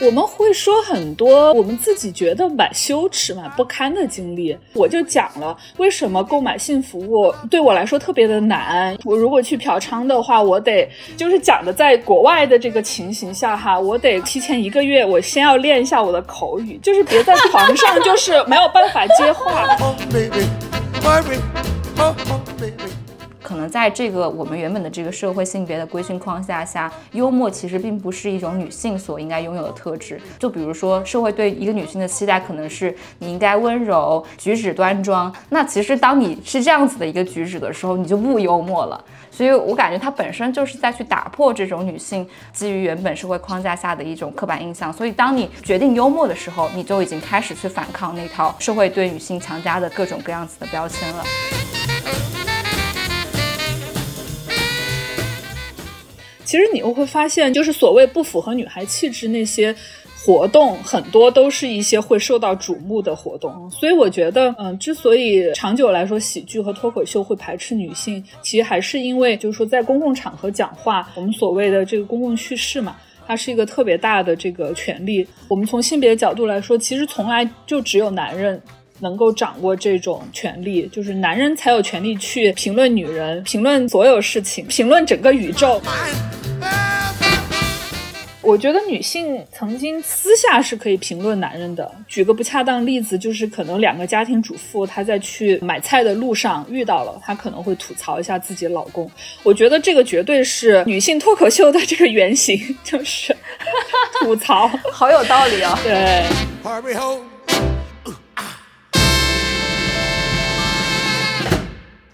我们会说很多我们自己觉得蛮羞耻、蛮不堪的经历。我就讲了为什么购买性服务对我来说特别的难。我如果去嫖娼的话，我得就是讲的在国外的这个情形下哈，我得提前一个月，我先要练一下我的口语，就是别在床上就是没有办法接话。可能在这个我们原本的这个社会性别的规训框架下，幽默其实并不是一种女性所应该拥有的特质。就比如说，社会对一个女性的期待可能是你应该温柔、举止端庄。那其实当你是这样子的一个举止的时候，你就不幽默了。所以我感觉它本身就是在去打破这种女性基于原本社会框架下的一种刻板印象。所以当你决定幽默的时候，你就已经开始去反抗那套社会对女性强加的各种各样子的标签了。其实你又会发现，就是所谓不符合女孩气质那些活动，很多都是一些会受到瞩目的活动。所以我觉得，嗯，之所以长久来说喜剧和脱口秀会排斥女性，其实还是因为，就是说在公共场合讲话，我们所谓的这个公共叙事嘛，它是一个特别大的这个权利。我们从性别角度来说，其实从来就只有男人。能够掌握这种权利，就是男人才有权利去评论女人，评论所有事情，评论整个宇宙。我觉得女性曾经私下是可以评论男人的。举个不恰当例子，就是可能两个家庭主妇，她在去买菜的路上遇到了，她可能会吐槽一下自己老公。我觉得这个绝对是女性脱口秀的这个原型，就是吐槽，好有道理啊。对。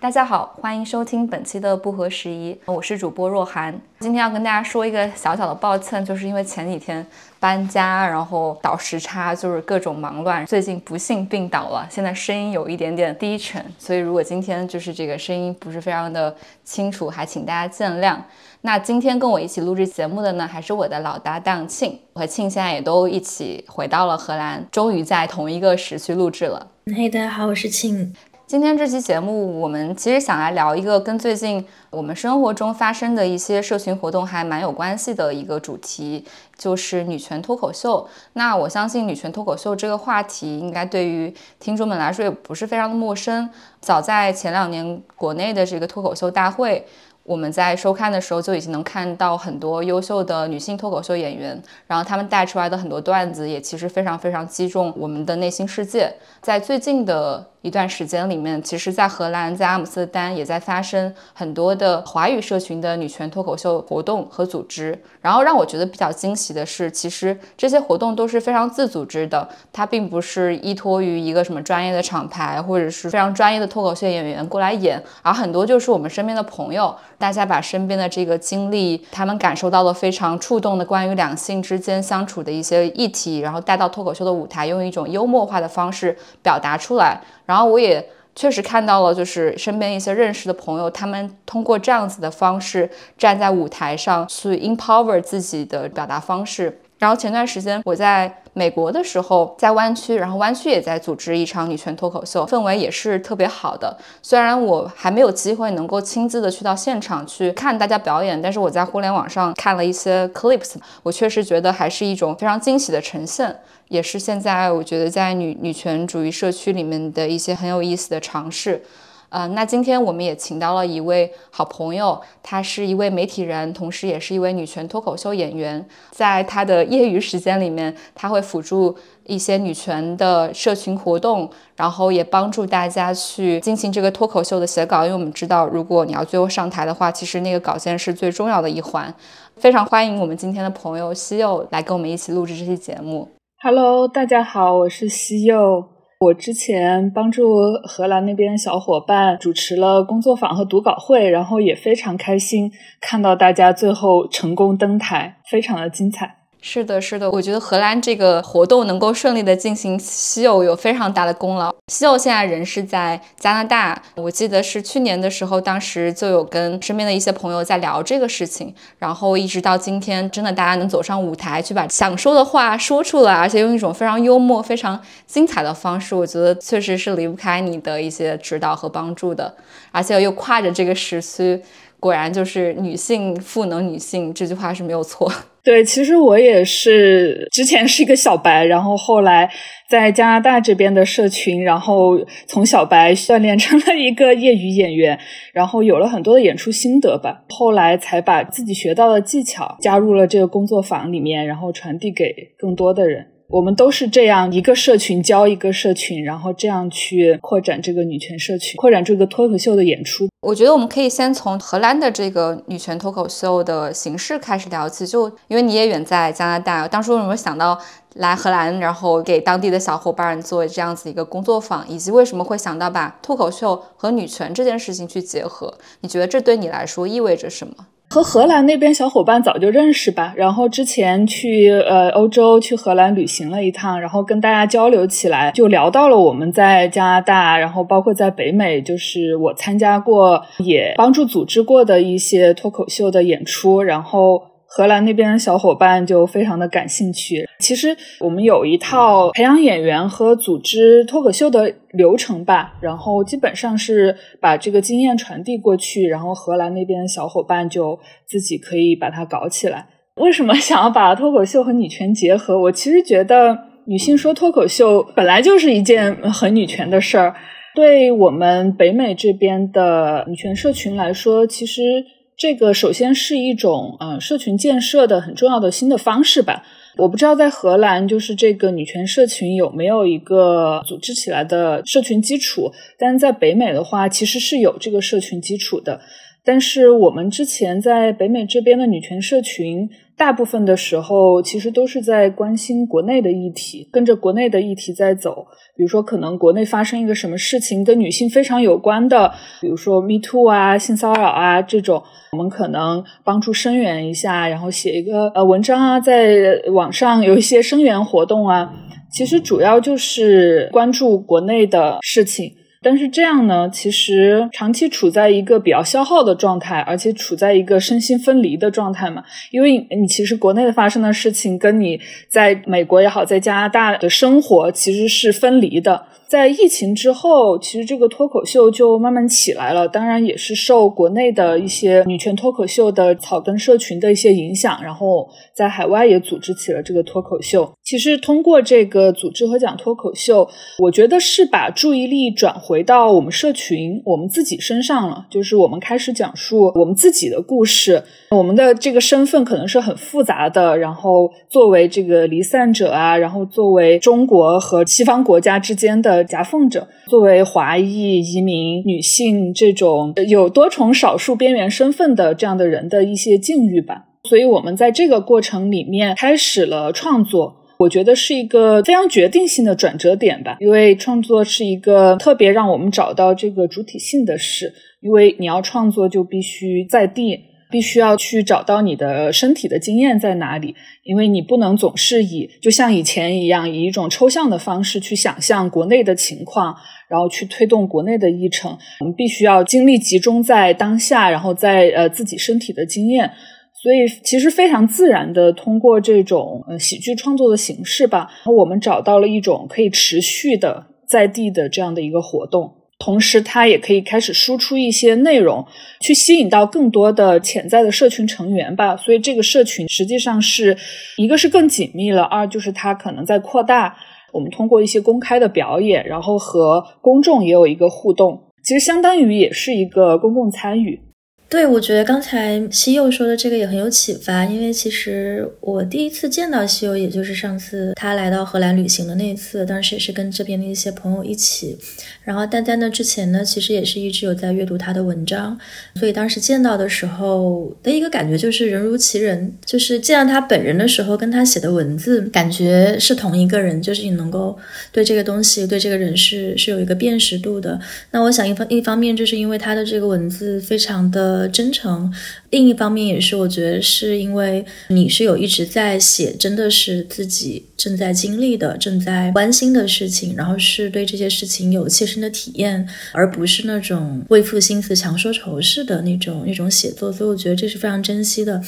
大家好，欢迎收听本期的不合时宜，我是主播若涵。今天要跟大家说一个小小的抱歉，就是因为前几天搬家，然后倒时差，就是各种忙乱，最近不幸病倒了，现在声音有一点点低沉，所以如果今天就是这个声音不是非常的清楚，还请大家见谅。那今天跟我一起录制节目的呢，还是我的老搭档庆，我和庆现在也都一起回到了荷兰，终于在同一个时区录制了。嘿，大家好，我是庆。今天这期节目，我们其实想来聊一个跟最近我们生活中发生的一些社群活动还蛮有关系的一个主题，就是女权脱口秀。那我相信女权脱口秀这个话题，应该对于听众们来说也不是非常的陌生。早在前两年，国内的这个脱口秀大会。我们在收看的时候就已经能看到很多优秀的女性脱口秀演员，然后他们带出来的很多段子也其实非常非常击中我们的内心世界。在最近的一段时间里面，其实，在荷兰，在阿姆斯特丹也在发生很多的华语社群的女权脱口秀活动和组织。然后让我觉得比较惊喜的是，其实这些活动都是非常自组织的，它并不是依托于一个什么专业的厂牌或者是非常专业的脱口秀演员过来演，而很多就是我们身边的朋友。大家把身边的这个经历，他们感受到了非常触动的关于两性之间相处的一些议题，然后带到脱口秀的舞台，用一种幽默化的方式表达出来。然后然后我也确实看到了，就是身边一些认识的朋友，他们通过这样子的方式站在舞台上去 empower 自己的表达方式。然后前段时间我在。美国的时候，在湾区，然后湾区也在组织一场女权脱口秀，氛围也是特别好的。虽然我还没有机会能够亲自的去到现场去看大家表演，但是我在互联网上看了一些 clips，我确实觉得还是一种非常惊喜的呈现，也是现在我觉得在女女权主义社区里面的一些很有意思的尝试。呃，那今天我们也请到了一位好朋友，他是一位媒体人，同时也是一位女权脱口秀演员。在他的业余时间里面，他会辅助一些女权的社群活动，然后也帮助大家去进行这个脱口秀的写稿。因为我们知道，如果你要最后上台的话，其实那个稿件是最重要的一环。非常欢迎我们今天的朋友西柚来跟我们一起录制这期节目。Hello，大家好，我是西柚。我之前帮助荷兰那边小伙伴主持了工作坊和读稿会，然后也非常开心看到大家最后成功登台，非常的精彩。是的，是的，我觉得荷兰这个活动能够顺利的进行，西柚有非常大的功劳。西柚现在人是在加拿大，我记得是去年的时候，当时就有跟身边的一些朋友在聊这个事情，然后一直到今天，真的大家能走上舞台去把想说的话说出来，而且用一种非常幽默、非常精彩的方式，我觉得确实是离不开你的一些指导和帮助的，而且又跨着这个时区。果然就是女性赋能女性这句话是没有错。对，其实我也是之前是一个小白，然后后来在加拿大这边的社群，然后从小白锻炼成了一个业余演员，然后有了很多的演出心得吧。后来才把自己学到的技巧加入了这个工作坊里面，然后传递给更多的人。我们都是这样一个社群教一个社群，然后这样去扩展这个女权社群，扩展这个脱口秀的演出。我觉得我们可以先从荷兰的这个女权脱口秀的形式开始聊起，就因为你也远在加拿大，当初有没有想到来荷兰，然后给当地的小伙伴做这样子一个工作坊，以及为什么会想到把脱口秀和女权这件事情去结合？你觉得这对你来说意味着什么？和荷兰那边小伙伴早就认识吧，然后之前去呃欧洲去荷兰旅行了一趟，然后跟大家交流起来，就聊到了我们在加拿大，然后包括在北美，就是我参加过也帮助组织过的一些脱口秀的演出，然后。荷兰那边的小伙伴就非常的感兴趣。其实我们有一套培养演员和组织脱口秀的流程吧，然后基本上是把这个经验传递过去，然后荷兰那边的小伙伴就自己可以把它搞起来。为什么 想要把脱口秀和女权结合？我其实觉得女性说脱口秀本来就是一件很女权的事儿，对我们北美这边的女权社群来说，其实。这个首先是一种呃社群建设的很重要的新的方式吧。我不知道在荷兰就是这个女权社群有没有一个组织起来的社群基础，但在北美的话其实是有这个社群基础的。但是我们之前在北美这边的女权社群。大部分的时候，其实都是在关心国内的议题，跟着国内的议题在走。比如说，可能国内发生一个什么事情跟女性非常有关的，比如说 Me Too 啊、性骚扰啊这种，我们可能帮助声援一下，然后写一个呃文章啊，在网上有一些声援活动啊。其实主要就是关注国内的事情。但是这样呢，其实长期处在一个比较消耗的状态，而且处在一个身心分离的状态嘛。因为你其实国内的发生的事情，跟你在美国也好，在加拿大的生活其实是分离的。在疫情之后，其实这个脱口秀就慢慢起来了。当然，也是受国内的一些女权脱口秀的草根社群的一些影响，然后在海外也组织起了这个脱口秀。其实通过这个组织和讲脱口秀，我觉得是把注意力转回到我们社群、我们自己身上了。就是我们开始讲述我们自己的故事。我们的这个身份可能是很复杂的，然后作为这个离散者啊，然后作为中国和西方国家之间的夹缝者，作为华裔移民女性这种有多重少数边缘身份的这样的人的一些境遇吧。所以，我们在这个过程里面开始了创作，我觉得是一个非常决定性的转折点吧。因为创作是一个特别让我们找到这个主体性的事，因为你要创作就必须在地。必须要去找到你的身体的经验在哪里，因为你不能总是以就像以前一样以一种抽象的方式去想象国内的情况，然后去推动国内的议程。我们必须要精力集中在当下，然后在呃自己身体的经验。所以其实非常自然的通过这种呃喜剧创作的形式吧，我们找到了一种可以持续的在地的这样的一个活动。同时，它也可以开始输出一些内容，去吸引到更多的潜在的社群成员吧。所以，这个社群实际上是一个是更紧密了，二就是它可能在扩大。我们通过一些公开的表演，然后和公众也有一个互动，其实相当于也是一个公共参与。对，我觉得刚才西柚说的这个也很有启发，因为其实我第一次见到西柚，也就是上次他来到荷兰旅行的那一次，当时也是跟这边的一些朋友一起。然后，但在那之前呢，其实也是一直有在阅读他的文章，所以当时见到的时候的一个感觉就是人如其人，就是见到他本人的时候，跟他写的文字感觉是同一个人，就是你能够对这个东西、对这个人是是有一个辨识度的。那我想一方一方面就是因为他的这个文字非常的真诚。另一方面也是，我觉得是因为你是有一直在写，真的是自己正在经历的、正在关心的事情，然后是对这些事情有切身的体验，而不是那种为赋新词强说愁似的那种那种写作，所以我觉得这是非常珍惜的。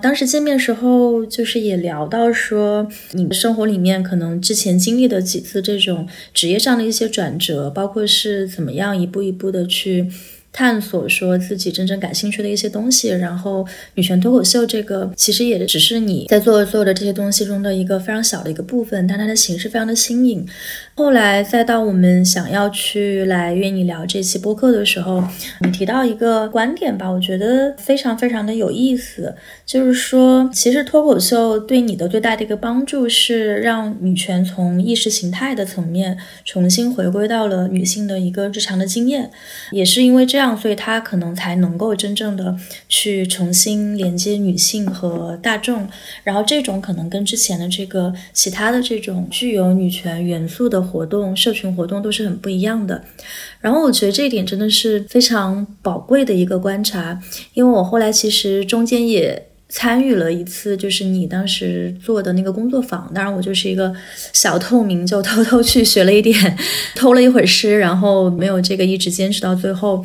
当时见面时候，就是也聊到说，你的生活里面可能之前经历的几次这种职业上的一些转折，包括是怎么样一步一步的去。探索说自己真正感兴趣的一些东西。然后，女权脱口秀这个其实也只是你在做所有的这些东西中的一个非常小的一个部分，但它的形式非常的新颖。后来再到我们想要去来约你聊这期播客的时候，你提到一个观点吧，我觉得非常非常的有意思，就是说，其实脱口秀对你的最大的一个帮助是让女权从意识形态的层面重新回归到了女性的一个日常的经验，也是因为这样，所以它可能才能够真正的去重新连接女性和大众，然后这种可能跟之前的这个其他的这种具有女权元素的。活动、社群活动都是很不一样的，然后我觉得这一点真的是非常宝贵的一个观察，因为我后来其实中间也参与了一次，就是你当时做的那个工作坊，当然我就是一个小透明，就偷偷去学了一点，偷了一会儿师，然后没有这个一直坚持到最后，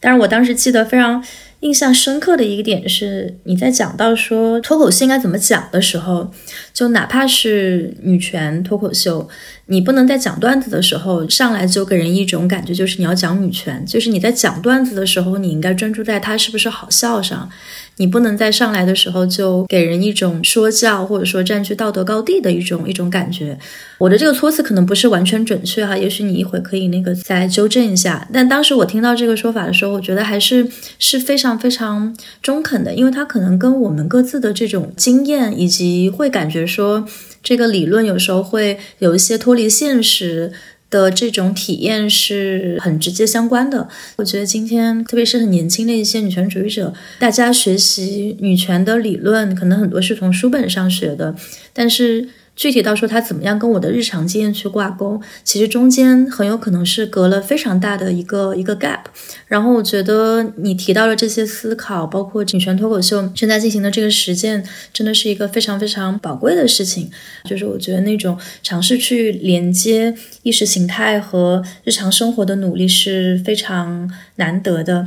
但是我当时记得非常。印象深刻的一个点是，你在讲到说脱口秀应该怎么讲的时候，就哪怕是女权脱口秀，你不能在讲段子的时候上来就给人一种感觉，就是你要讲女权，就是你在讲段子的时候，你应该专注在它是不是好笑上。你不能在上来的时候就给人一种说教或者说占据道德高地的一种一种感觉。我的这个措辞可能不是完全准确哈，也许你一会可以那个再纠正一下。但当时我听到这个说法的时候，我觉得还是是非常非常中肯的，因为它可能跟我们各自的这种经验以及会感觉说这个理论有时候会有一些脱离现实。的这种体验是很直接相关的。我觉得今天，特别是很年轻的一些女权主义者，大家学习女权的理论，可能很多是从书本上学的，但是。具体到说它怎么样跟我的日常经验去挂钩，其实中间很有可能是隔了非常大的一个一个 gap。然后我觉得你提到了这些思考，包括女权脱口秀正在进行的这个实践，真的是一个非常非常宝贵的事情。就是我觉得那种尝试去连接意识形态和日常生活的努力是非常难得的。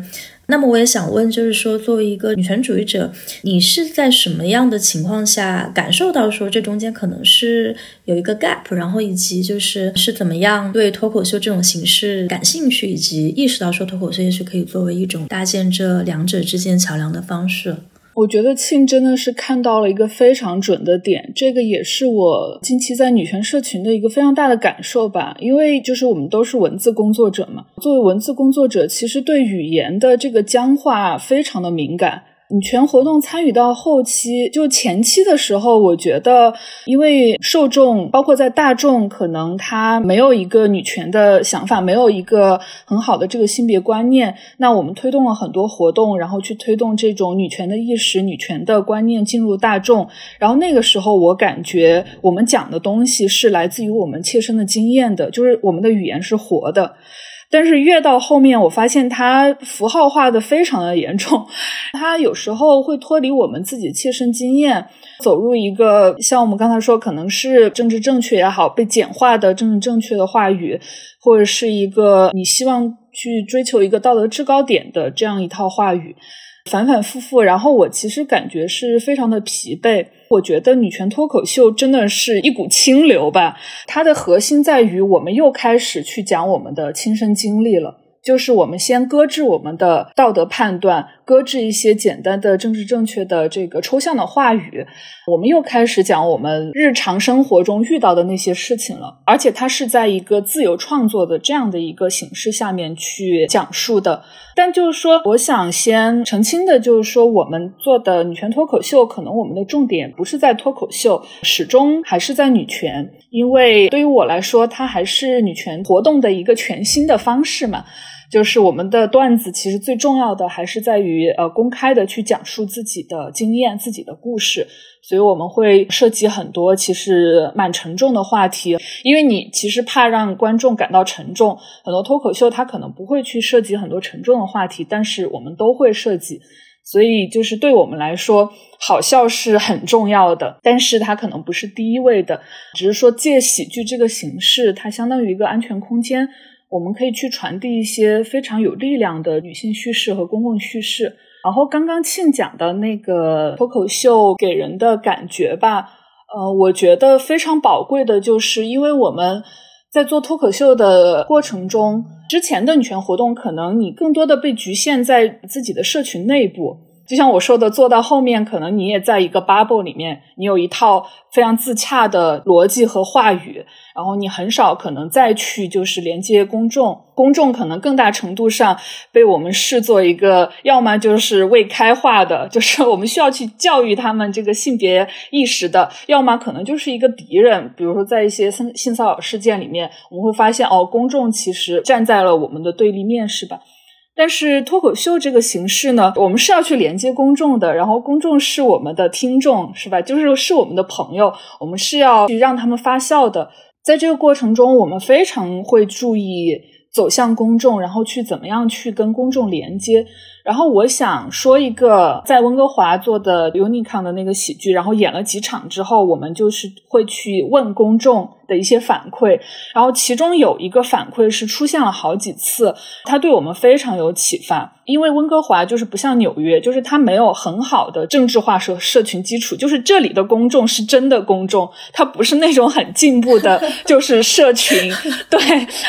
那么我也想问，就是说，作为一个女权主义者，你是在什么样的情况下感受到说这中间可能是有一个 gap，然后以及就是是怎么样对脱口秀这种形式感兴趣，以及意识到说脱口秀也许可以作为一种搭建这两者之间桥梁的方式？我觉得庆真的是看到了一个非常准的点，这个也是我近期在女权社群的一个非常大的感受吧。因为就是我们都是文字工作者嘛，作为文字工作者，其实对语言的这个僵化非常的敏感。女权活动参与到后期，就前期的时候，我觉得，因为受众包括在大众，可能他没有一个女权的想法，没有一个很好的这个性别观念。那我们推动了很多活动，然后去推动这种女权的意识、女权的观念进入大众。然后那个时候，我感觉我们讲的东西是来自于我们切身的经验的，就是我们的语言是活的。但是越到后面，我发现它符号化的非常的严重，它有时候会脱离我们自己切身经验，走入一个像我们刚才说，可能是政治正确也好，被简化的政治正确的话语，或者是一个你希望去追求一个道德制高点的这样一套话语。反反复复，然后我其实感觉是非常的疲惫。我觉得女权脱口秀真的是一股清流吧，它的核心在于我们又开始去讲我们的亲身经历了。就是我们先搁置我们的道德判断，搁置一些简单的政治正确的这个抽象的话语，我们又开始讲我们日常生活中遇到的那些事情了。而且它是在一个自由创作的这样的一个形式下面去讲述的。但就是说，我想先澄清的就是说，我们做的女权脱口秀，可能我们的重点不是在脱口秀，始终还是在女权，因为对于我来说，它还是女权活动的一个全新的方式嘛。就是我们的段子，其实最重要的还是在于，呃，公开的去讲述自己的经验、自己的故事。所以我们会涉及很多其实蛮沉重的话题，因为你其实怕让观众感到沉重。很多脱口秀它可能不会去涉及很多沉重的话题，但是我们都会涉及。所以就是对我们来说，好笑是很重要的，但是它可能不是第一位的。只是说借喜剧这个形式，它相当于一个安全空间。我们可以去传递一些非常有力量的女性叙事和公共叙事。然后刚刚庆讲的那个脱口秀给人的感觉吧，呃，我觉得非常宝贵的就是，因为我们在做脱口秀的过程中，之前的女权活动可能你更多的被局限在自己的社群内部。就像我说的，做到后面，可能你也在一个 bubble 里面，你有一套非常自洽的逻辑和话语，然后你很少可能再去就是连接公众，公众可能更大程度上被我们视作一个，要么就是未开化的，就是我们需要去教育他们这个性别意识的，要么可能就是一个敌人。比如说在一些性性骚扰事件里面，我们会发现哦，公众其实站在了我们的对立面，是吧？但是脱口秀这个形式呢，我们是要去连接公众的，然后公众是我们的听众，是吧？就是是我们的朋友，我们是要去让他们发笑的。在这个过程中，我们非常会注意走向公众，然后去怎么样去跟公众连接。然后我想说一个在温哥华做的 Unicon 的那个喜剧，然后演了几场之后，我们就是会去问公众的一些反馈，然后其中有一个反馈是出现了好几次，它对我们非常有启发。因为温哥华就是不像纽约，就是它没有很好的政治化社社群基础，就是这里的公众是真的公众，它不是那种很进步的，就是社群，对，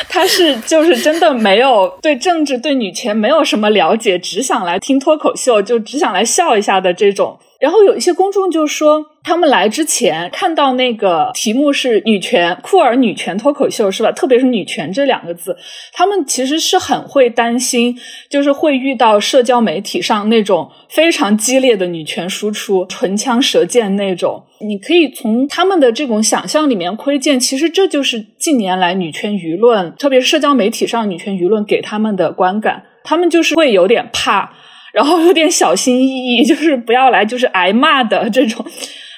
它是就是真的没有对政治对女权没有什么了解，只想来听脱口秀，就只想来笑一下的这种。然后有一些公众就说，他们来之前看到那个题目是“女权酷儿女权脱口秀”，是吧？特别是“女权”这两个字，他们其实是很会担心，就是会遇到社交媒体上那种非常激烈的女权输出，唇枪舌剑那种。你可以从他们的这种想象里面窥见，其实这就是近年来女权舆论，特别是社交媒体上女权舆论给他们的观感，他们就是会有点怕。然后有点小心翼翼，就是不要来，就是挨骂的这种。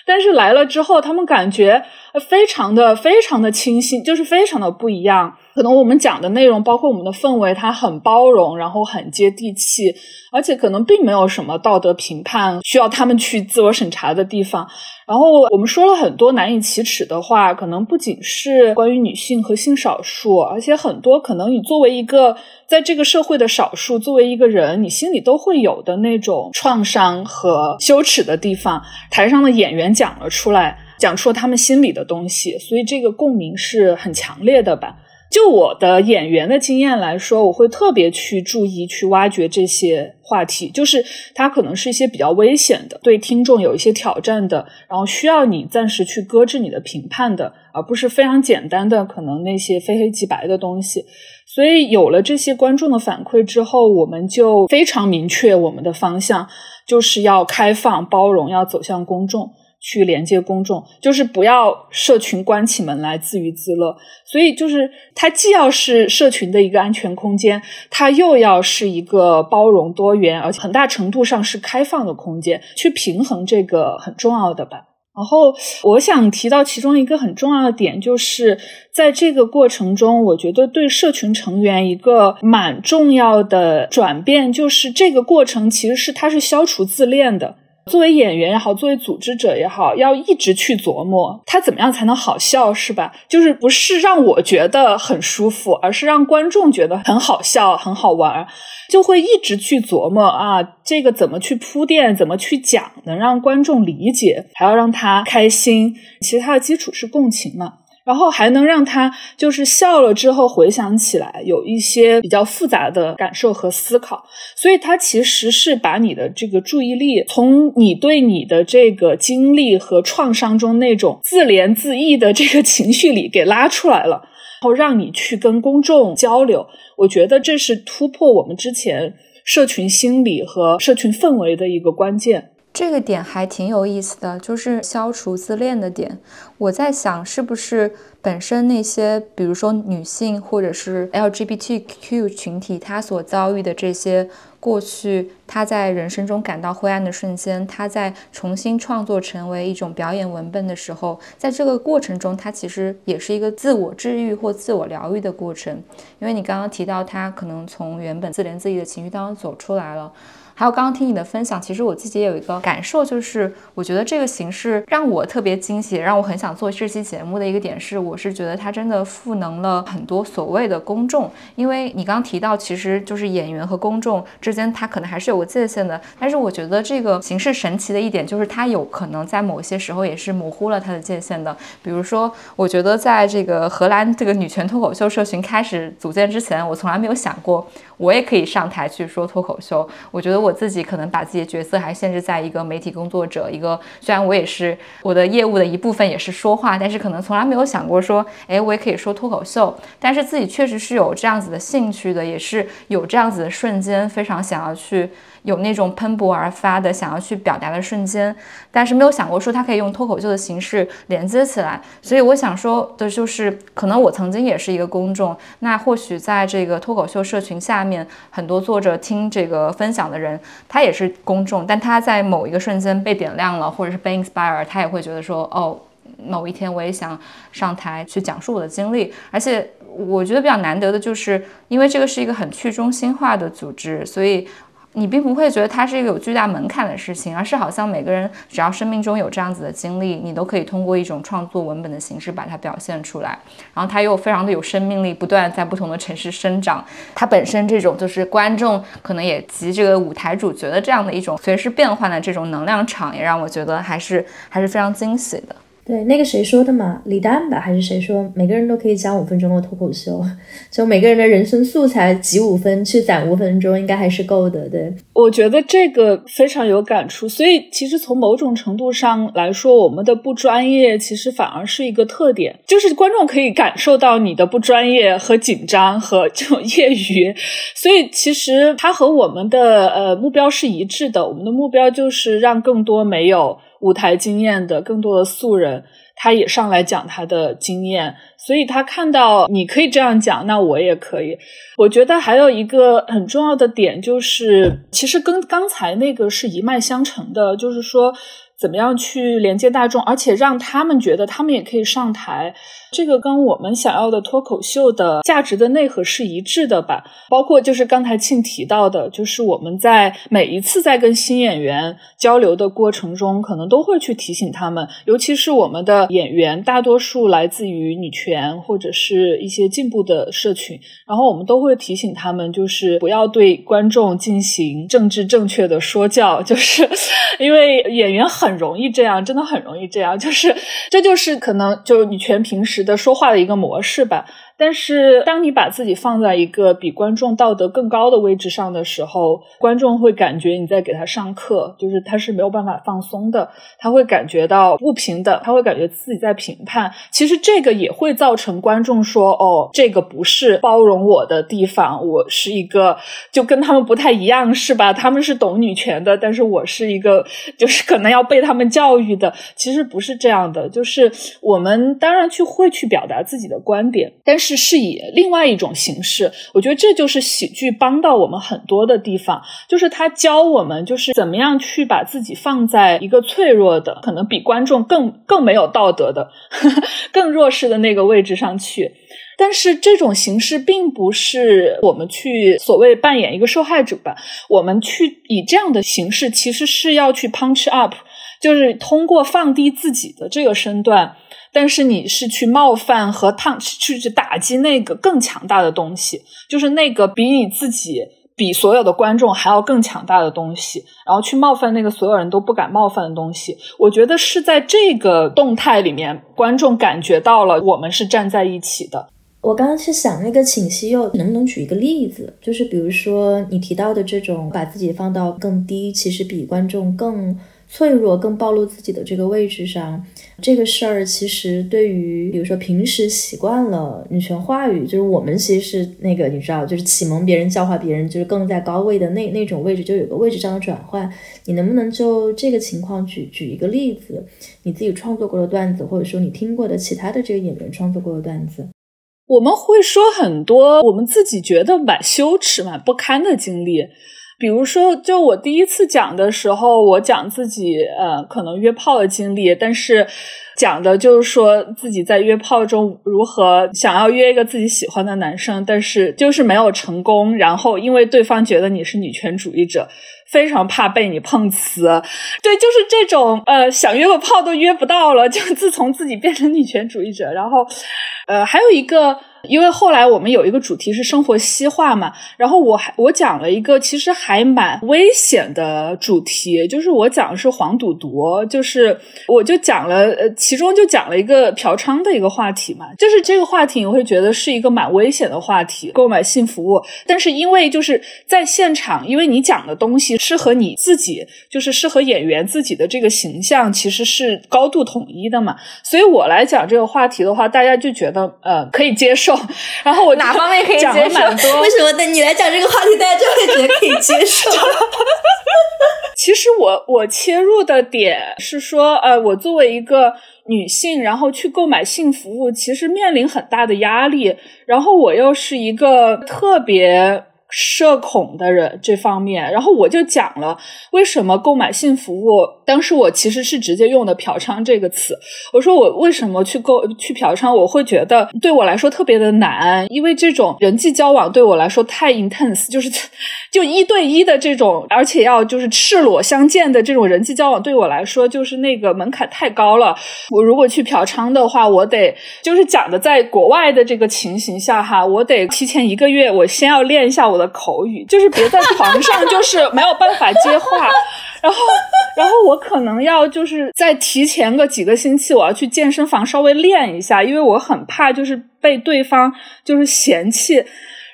但是来了之后，他们感觉非常的、非常的清新，就是非常的不一样。可能我们讲的内容，包括我们的氛围，它很包容，然后很接地气，而且可能并没有什么道德评判需要他们去自我审查的地方。然后我们说了很多难以启齿的话，可能不仅是关于女性和性少数，而且很多可能你作为一个在这个社会的少数，作为一个人，你心里都会有的那种创伤和羞耻的地方，台上的演员讲了出来，讲出了他们心里的东西，所以这个共鸣是很强烈的吧。就我的演员的经验来说，我会特别去注意去挖掘这些话题，就是它可能是一些比较危险的，对听众有一些挑战的，然后需要你暂时去搁置你的评判的，而不是非常简单的可能那些非黑即白的东西。所以有了这些观众的反馈之后，我们就非常明确我们的方向，就是要开放、包容，要走向公众。去连接公众，就是不要社群关起门来自娱自乐。所以，就是它既要是社群的一个安全空间，它又要是一个包容多元，而且很大程度上是开放的空间，去平衡这个很重要的吧。然后，我想提到其中一个很重要的点，就是在这个过程中，我觉得对社群成员一个蛮重要的转变，就是这个过程其实是它是消除自恋的。作为演员也好，作为组织者也好，要一直去琢磨他怎么样才能好笑，是吧？就是不是让我觉得很舒服，而是让观众觉得很好笑、很好玩，就会一直去琢磨啊，这个怎么去铺垫，怎么去讲，能让观众理解，还要让他开心。其实它的基础是共情嘛。然后还能让他就是笑了之后回想起来有一些比较复杂的感受和思考，所以他其实是把你的这个注意力从你对你的这个经历和创伤中那种自怜自艾的这个情绪里给拉出来了，然后让你去跟公众交流。我觉得这是突破我们之前社群心理和社群氛围的一个关键。这个点还挺有意思的，就是消除自恋的点。我在想，是不是本身那些，比如说女性或者是 LGBTQ 群体，她所遭遇的这些过去，她在人生中感到灰暗的瞬间，她在重新创作成为一种表演文本的时候，在这个过程中，她其实也是一个自我治愈或自我疗愈的过程。因为你刚刚提到，她可能从原本自怜自艾的情绪当中走出来了。还有刚刚听你的分享，其实我自己也有一个感受，就是我觉得这个形式让我特别惊喜，让我很想做这期节目的一个点是，我是觉得它真的赋能了很多所谓的公众。因为你刚刚提到，其实就是演员和公众之间，它可能还是有个界限的。但是我觉得这个形式神奇的一点，就是它有可能在某些时候也是模糊了它的界限的。比如说，我觉得在这个荷兰这个女权脱口秀社群开始组建之前，我从来没有想过。我也可以上台去说脱口秀。我觉得我自己可能把自己的角色还限制在一个媒体工作者，一个虽然我也是我的业务的一部分，也是说话，但是可能从来没有想过说，哎，我也可以说脱口秀。但是自己确实是有这样子的兴趣的，也是有这样子的瞬间，非常想要去。有那种喷薄而发的想要去表达的瞬间，但是没有想过说它可以用脱口秀的形式连接起来。所以我想说的就是，可能我曾经也是一个公众，那或许在这个脱口秀社群下面，很多坐着听这个分享的人，他也是公众，但他在某一个瞬间被点亮了，或者是被 inspire，他也会觉得说，哦，某一天我也想上台去讲述我的经历。而且我觉得比较难得的就是，因为这个是一个很去中心化的组织，所以。你并不会觉得它是一个有巨大门槛的事情，而是好像每个人只要生命中有这样子的经历，你都可以通过一种创作文本的形式把它表现出来。然后它又非常的有生命力，不断在不同的城市生长。它本身这种就是观众可能也及这个舞台主角的这样的一种随时变换的这种能量场，也让我觉得还是还是非常惊喜的。对，那个谁说的嘛？李诞吧，还是谁说每个人都可以讲五分钟的脱口秀？就每个人的人生素材挤五分去攒五分钟，应该还是够的。对，我觉得这个非常有感触。所以其实从某种程度上来说，我们的不专业其实反而是一个特点，就是观众可以感受到你的不专业和紧张和这种业余。所以其实它和我们的呃目标是一致的。我们的目标就是让更多没有。舞台经验的更多的素人，他也上来讲他的经验，所以他看到你可以这样讲，那我也可以。我觉得还有一个很重要的点就是，其实跟刚才那个是一脉相承的，就是说。怎么样去连接大众，而且让他们觉得他们也可以上台，这个跟我们想要的脱口秀的价值的内核是一致的吧？包括就是刚才庆提到的，就是我们在每一次在跟新演员交流的过程中，可能都会去提醒他们，尤其是我们的演员大多数来自于女权或者是一些进步的社群，然后我们都会提醒他们，就是不要对观众进行政治正确的说教，就是因为演员很。容易这样，真的很容易这样，就是这就是可能就女权平时的说话的一个模式吧。但是，当你把自己放在一个比观众道德更高的位置上的时候，观众会感觉你在给他上课，就是他是没有办法放松的，他会感觉到不平等，他会感觉自己在评判。其实这个也会造成观众说：“哦，这个不是包容我的地方，我是一个就跟他们不太一样，是吧？他们是懂女权的，但是我是一个就是可能要被他们教育的。其实不是这样的，就是我们当然去会去表达自己的观点，但是。是是以另外一种形式，我觉得这就是喜剧帮到我们很多的地方，就是他教我们就是怎么样去把自己放在一个脆弱的，可能比观众更更没有道德的、更弱势的那个位置上去。但是这种形式并不是我们去所谓扮演一个受害者吧，我们去以这样的形式，其实是要去 punch up，就是通过放低自己的这个身段。但是你是去冒犯和烫去去打击那个更强大的东西，就是那个比你自己比所有的观众还要更强大的东西，然后去冒犯那个所有人都不敢冒犯的东西。我觉得是在这个动态里面，观众感觉到了我们是站在一起的。我刚刚去想那个请西柚能不能举一个例子，就是比如说你提到的这种把自己放到更低，其实比观众更。脆弱更暴露自己的这个位置上，这个事儿其实对于比如说平时习惯了女权话语，就是我们其实是那个你知道，就是启蒙别人、教化别人，就是更在高位的那那种位置，就有个位置上的转换。你能不能就这个情况举举一个例子？你自己创作过的段子，或者说你听过的其他的这个演员创作过的段子？我们会说很多我们自己觉得蛮羞耻、蛮不堪的经历。比如说，就我第一次讲的时候，我讲自己呃可能约炮的经历，但是讲的就是说自己在约炮中如何想要约一个自己喜欢的男生，但是就是没有成功，然后因为对方觉得你是女权主义者。非常怕被你碰瓷，对，就是这种呃，想约个炮都约不到了。就自从自己变成女权主义者，然后，呃，还有一个。因为后来我们有一个主题是生活西化嘛，然后我还我讲了一个其实还蛮危险的主题，就是我讲的是黄赌毒，就是我就讲了呃，其中就讲了一个嫖娼的一个话题嘛，就是这个话题你会觉得是一个蛮危险的话题，购买性服务，但是因为就是在现场，因为你讲的东西是和你自己就是适合演员自己的这个形象其实是高度统一的嘛，所以我来讲这个话题的话，大家就觉得呃可以接受。然后我哪方面可以接受？为什么等你来讲这个话题，大家就会觉得可以接受？其实我我切入的点是说，呃，我作为一个女性，然后去购买性服务，其实面临很大的压力。然后我又是一个特别。社恐的人这方面，然后我就讲了为什么购买性服务。当时我其实是直接用的“嫖娼”这个词。我说我为什么去购去嫖娼？我会觉得对我来说特别的难，因为这种人际交往对我来说太 intense，就是 就一对一的这种，而且要就是赤裸相见的这种人际交往对我来说就是那个门槛太高了。我如果去嫖娼的话，我得就是讲的在国外的这个情形下哈，我得提前一个月，我先要练一下我的。口语就是别在床上，就是没有办法接话，然后，然后我可能要就是再提前个几个星期，我要去健身房稍微练一下，因为我很怕就是被对方就是嫌弃，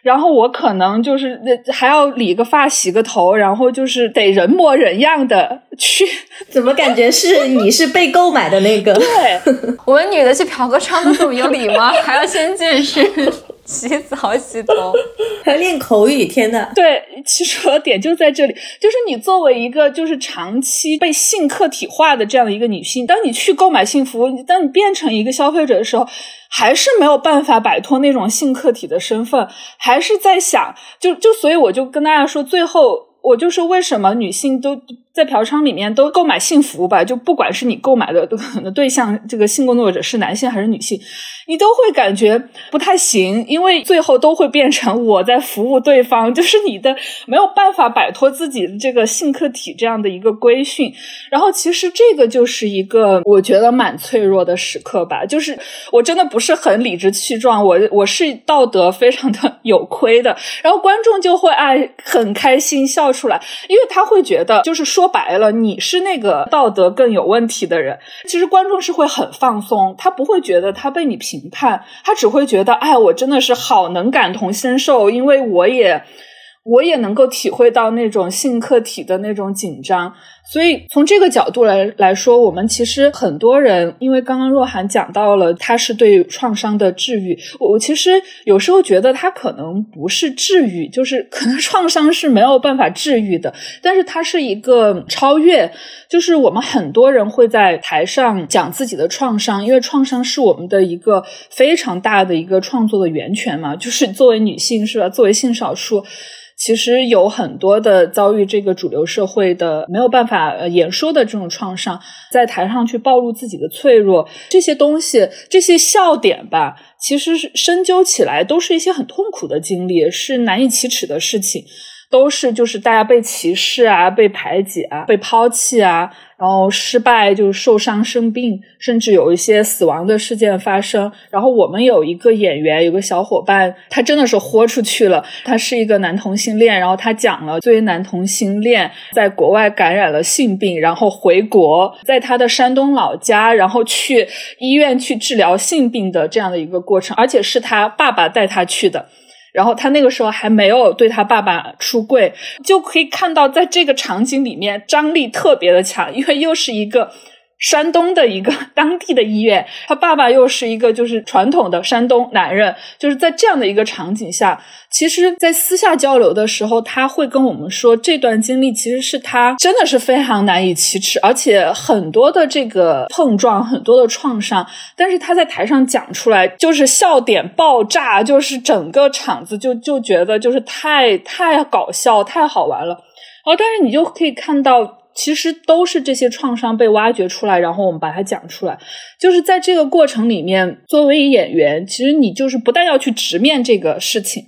然后我可能就是还要理个发、洗个头，然后就是得人模人样的去。怎么感觉是你是被购买的那个？对，我们女的去嫖个娼都这么有理吗？还要先健身。洗澡、洗头，还练口语，天呐！对，其实我的点就在这里，就是你作为一个就是长期被性客体化的这样的一个女性，当你去购买性服务，当你变成一个消费者的时候，还是没有办法摆脱那种性客体的身份，还是在想，就就所以我就跟大家说，最后我就是为什么女性都。在嫖娼里面都购买性服务吧，就不管是你购买的对象，这个性工作者是男性还是女性，你都会感觉不太行，因为最后都会变成我在服务对方，就是你的没有办法摆脱自己的这个性客体这样的一个规训。然后其实这个就是一个我觉得蛮脆弱的时刻吧，就是我真的不是很理直气壮，我我是道德非常的 有亏的。然后观众就会爱很开心笑出来，因为他会觉得就是说。说白了，你是那个道德更有问题的人。其实观众是会很放松，他不会觉得他被你评判，他只会觉得，哎，我真的是好能感同身受，因为我也。我也能够体会到那种性客体的那种紧张，所以从这个角度来来说，我们其实很多人，因为刚刚若涵讲到了，他是对创伤的治愈。我其实有时候觉得他可能不是治愈，就是可能创伤是没有办法治愈的，但是它是一个超越。就是我们很多人会在台上讲自己的创伤，因为创伤是我们的一个非常大的一个创作的源泉嘛。就是作为女性是吧？作为性少数。其实有很多的遭遇这个主流社会的没有办法演说的这种创伤，在台上去暴露自己的脆弱，这些东西，这些笑点吧，其实是深究起来都是一些很痛苦的经历，是难以启齿的事情。都是就是大家被歧视啊，被排挤啊，被抛弃啊，然后失败就是受伤生病，甚至有一些死亡的事件发生。然后我们有一个演员，有个小伙伴，他真的是豁出去了。他是一个男同性恋，然后他讲了作为男同性恋在国外感染了性病，然后回国，在他的山东老家，然后去医院去治疗性病的这样的一个过程，而且是他爸爸带他去的。然后他那个时候还没有对他爸爸出柜，就可以看到在这个场景里面张力特别的强，因为又是一个。山东的一个当地的医院，他爸爸又是一个就是传统的山东男人，就是在这样的一个场景下，其实，在私下交流的时候，他会跟我们说，这段经历其实是他真的是非常难以启齿，而且很多的这个碰撞，很多的创伤，但是他在台上讲出来，就是笑点爆炸，就是整个场子就就觉得就是太太搞笑，太好玩了。然后，但是你就可以看到。其实都是这些创伤被挖掘出来，然后我们把它讲出来。就是在这个过程里面，作为演员，其实你就是不但要去直面这个事情，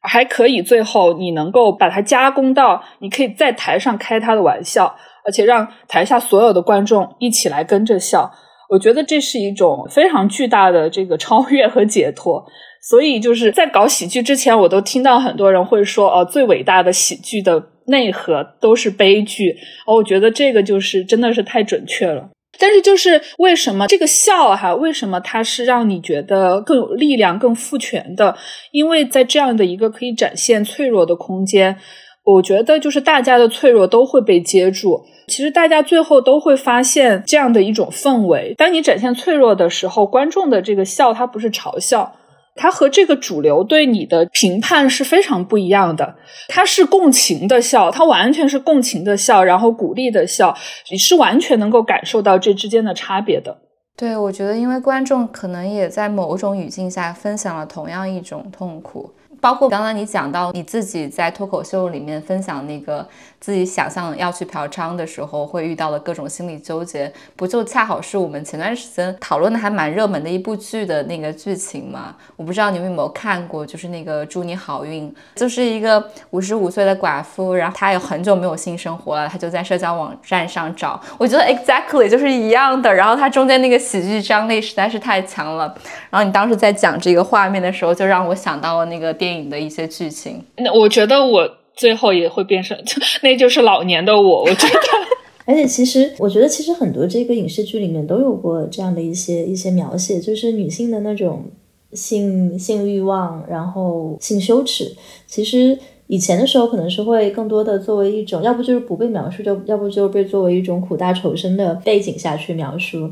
还可以最后你能够把它加工到，你可以在台上开他的玩笑，而且让台下所有的观众一起来跟着笑。我觉得这是一种非常巨大的这个超越和解脱。所以就是在搞喜剧之前，我都听到很多人会说，哦，最伟大的喜剧的内核都是悲剧。哦，我觉得这个就是真的是太准确了。但是就是为什么这个笑哈？为什么它是让你觉得更有力量、更赋权的？因为在这样的一个可以展现脆弱的空间，我觉得就是大家的脆弱都会被接住。其实大家最后都会发现这样的一种氛围：当你展现脆弱的时候，观众的这个笑，它不是嘲笑。它和这个主流对你的评判是非常不一样的，它是共情的笑，它完全是共情的笑，然后鼓励的笑，你是完全能够感受到这之间的差别的。对，我觉得因为观众可能也在某种语境下分享了同样一种痛苦。包括刚刚你讲到你自己在脱口秀里面分享那个自己想象要去嫖娼的时候会遇到的各种心理纠结，不就恰好是我们前段时间讨论的还蛮热门的一部剧的那个剧情吗？我不知道你们有没有看过，就是那个祝你好运，就是一个五十五岁的寡妇，然后她有很久没有性生活了，她就在社交网站上找，我觉得 exactly 就是一样的。然后它中间那个喜剧张力实在是太强了。然后你当时在讲这个画面的时候，就让我想到了那个电影。的一些剧情，那我觉得我最后也会变成，那就是老年的我。我觉得，而且其实我觉得，其实很多这个影视剧里面都有过这样的一些一些描写，就是女性的那种性性欲望，然后性羞耻。其实以前的时候，可能是会更多的作为一种，要不就是不被描述，就要不就被作为一种苦大仇深的背景下去描述。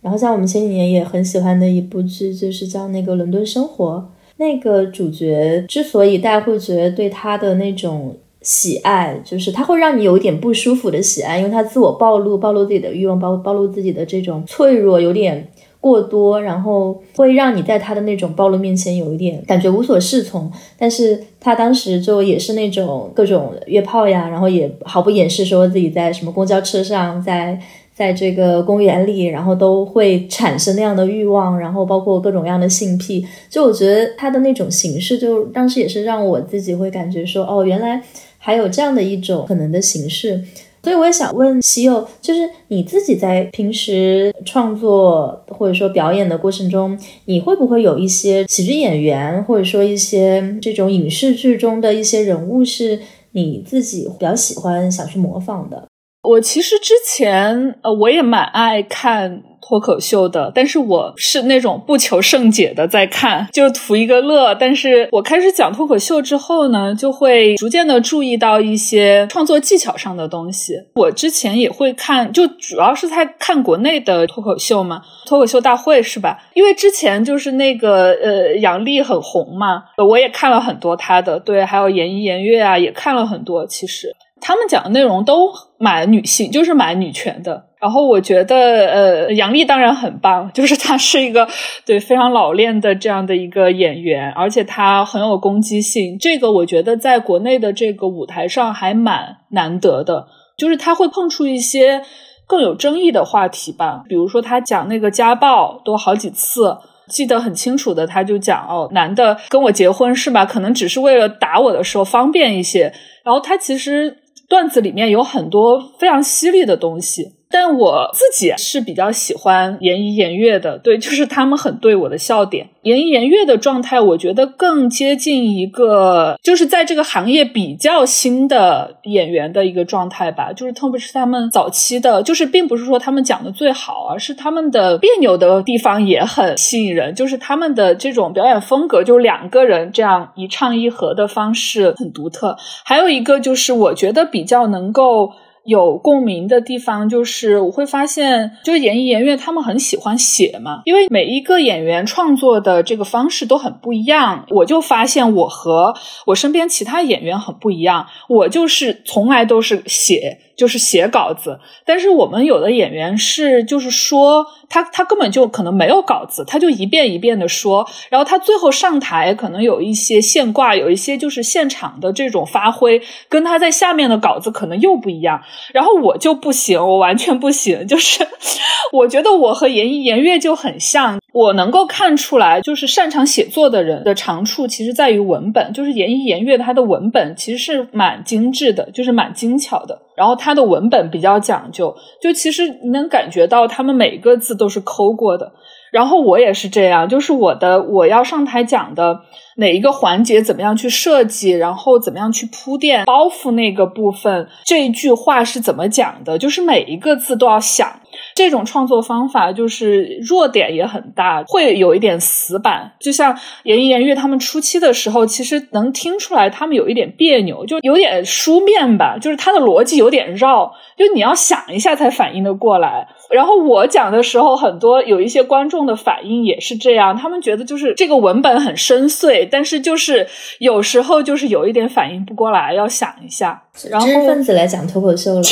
然后像我们前几年也很喜欢的一部剧，就是叫那个《伦敦生活》。那个主角之所以大家会觉得对他的那种喜爱，就是他会让你有一点不舒服的喜爱，因为他自我暴露、暴露自己的欲望、暴暴露自己的这种脆弱有点过多，然后会让你在他的那种暴露面前有一点感觉无所适从。但是他当时就也是那种各种约炮呀，然后也毫不掩饰说自己在什么公交车上在。在这个公园里，然后都会产生那样的欲望，然后包括各种各样的性癖。就我觉得他的那种形式，就当时也是让我自己会感觉说，哦，原来还有这样的一种可能的形式。所以我也想问西柚，就是你自己在平时创作或者说表演的过程中，你会不会有一些喜剧演员，或者说一些这种影视剧中的一些人物，是你自己比较喜欢想去模仿的？我其实之前呃，我也蛮爱看脱口秀的，但是我是那种不求甚解的在看，就图一个乐。但是我开始讲脱口秀之后呢，就会逐渐的注意到一些创作技巧上的东西。我之前也会看，就主要是在看国内的脱口秀嘛，脱口秀大会是吧？因为之前就是那个呃杨笠很红嘛，我也看了很多他的，对，还有严一严月啊，也看了很多。其实。他们讲的内容都蛮女性，就是蛮女权的。然后我觉得，呃，杨笠当然很棒，就是她是一个对非常老练的这样的一个演员，而且她很有攻击性。这个我觉得在国内的这个舞台上还蛮难得的，就是她会碰触一些更有争议的话题吧。比如说她讲那个家暴，都好几次记得很清楚的，她就讲哦，男的跟我结婚是吧？可能只是为了打我的时候方便一些。然后她其实。段子里面有很多非常犀利的东西。但我自己是比较喜欢言一言月的，对，就是他们很对我的笑点。言一言月的状态，我觉得更接近一个，就是在这个行业比较新的演员的一个状态吧。就是特别是他们早期的，就是并不是说他们讲的最好，而是他们的别扭的地方也很吸引人。就是他们的这种表演风格，就是两个人这样一唱一和的方式很独特。还有一个就是我觉得比较能够。有共鸣的地方就是，我会发现，就是演艺演员他们很喜欢写嘛，因为每一个演员创作的这个方式都很不一样。我就发现我和我身边其他演员很不一样，我就是从来都是写。就是写稿子，但是我们有的演员是，就是说他他根本就可能没有稿子，他就一遍一遍的说，然后他最后上台可能有一些现挂，有一些就是现场的这种发挥，跟他在下面的稿子可能又不一样。然后我就不行，我完全不行，就是 我觉得我和严艺严月就很像，我能够看出来，就是擅长写作的人的长处，其实在于文本。就是言一言月，它的文本其实是蛮精致的，就是蛮精巧的。然后它的文本比较讲究，就其实你能感觉到他们每一个字都是抠过的。然后我也是这样，就是我的我要上台讲的哪一个环节怎么样去设计，然后怎么样去铺垫包袱那个部分，这一句话是怎么讲的，就是每一个字都要想。这种创作方法就是弱点也很大，会有一点死板。就像言言悦他们初期的时候，其实能听出来他们有一点别扭，就有点书面吧，就是他的逻辑有点绕，就你要想一下才反应的过来。然后我讲的时候，很多有一些观众的反应也是这样，他们觉得就是这个文本很深邃，但是就是有时候就是有一点反应不过来，要想一下。知识分子来讲脱口秀了，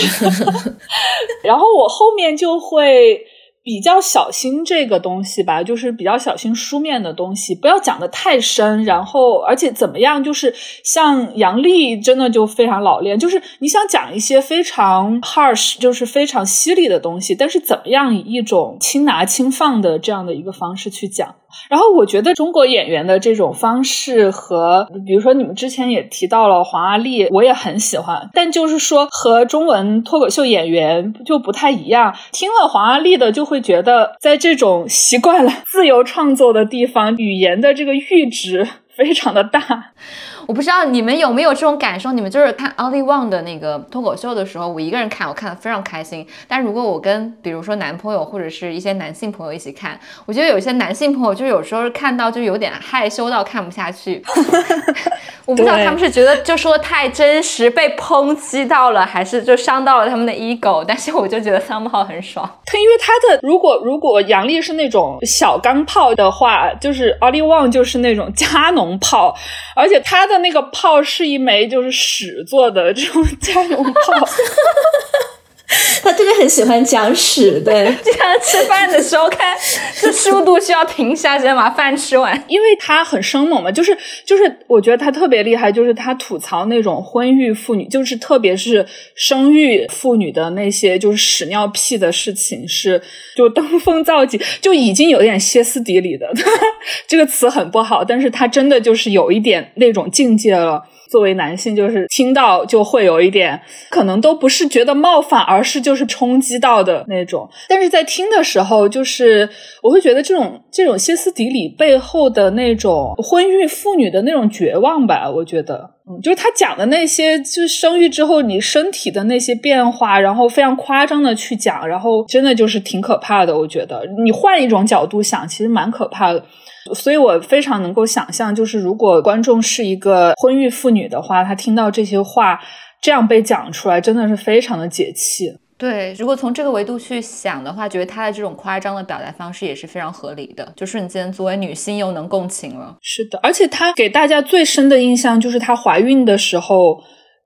然后我后面就会。比较小心这个东西吧，就是比较小心书面的东西，不要讲的太深。然后，而且怎么样，就是像杨丽真的就非常老练，就是你想讲一些非常 harsh，就是非常犀利的东西，但是怎么样以一种轻拿轻放的这样的一个方式去讲。然后我觉得中国演员的这种方式和，比如说你们之前也提到了黄阿丽，我也很喜欢。但就是说和中文脱口秀演员就不太一样。听了黄阿丽的，就会觉得在这种习惯了自由创作的地方，语言的这个阈值非常的大。我不知道你们有没有这种感受？你们就是看 Only One 的那个脱口秀的时候，我一个人看，我看的非常开心。但如果我跟比如说男朋友或者是一些男性朋友一起看，我觉得有些男性朋友就有时候看到就有点害羞到看不下去。我不知道他们是觉得就说太真实被抨击到了，还是就伤到了他们的 ego。但是我就觉得 somehow 很爽。他因为他的如果如果杨笠是那种小钢炮的话，就是 Only One 就是那种加农炮，而且它的。的那个炮是一枚就是屎做的这种 家用炮。他特别很喜欢讲屎，对，经常吃饭的时候看，这速度需要停下，先把饭吃完，因为他很生猛嘛，就是就是，我觉得他特别厉害，就是他吐槽那种婚育妇女，就是特别是生育妇女的那些就是屎尿屁的事情，是就登峰造极，就已经有点歇斯底里的，这个词很不好，但是他真的就是有一点那种境界了。作为男性，就是听到就会有一点，可能都不是觉得冒犯，而是就是冲击到的那种。但是在听的时候，就是我会觉得这种这种歇斯底里背后的那种婚育妇女的那种绝望吧。我觉得，嗯，就是他讲的那些，就是生育之后你身体的那些变化，然后非常夸张的去讲，然后真的就是挺可怕的。我觉得你换一种角度想，其实蛮可怕的。所以我非常能够想象，就是如果观众是一个婚育妇女的话，她听到这些话这样被讲出来，真的是非常的解气。对，如果从这个维度去想的话，觉得她的这种夸张的表达方式也是非常合理的，就瞬间作为女性又能共情了。是的，而且她给大家最深的印象就是她怀孕的时候。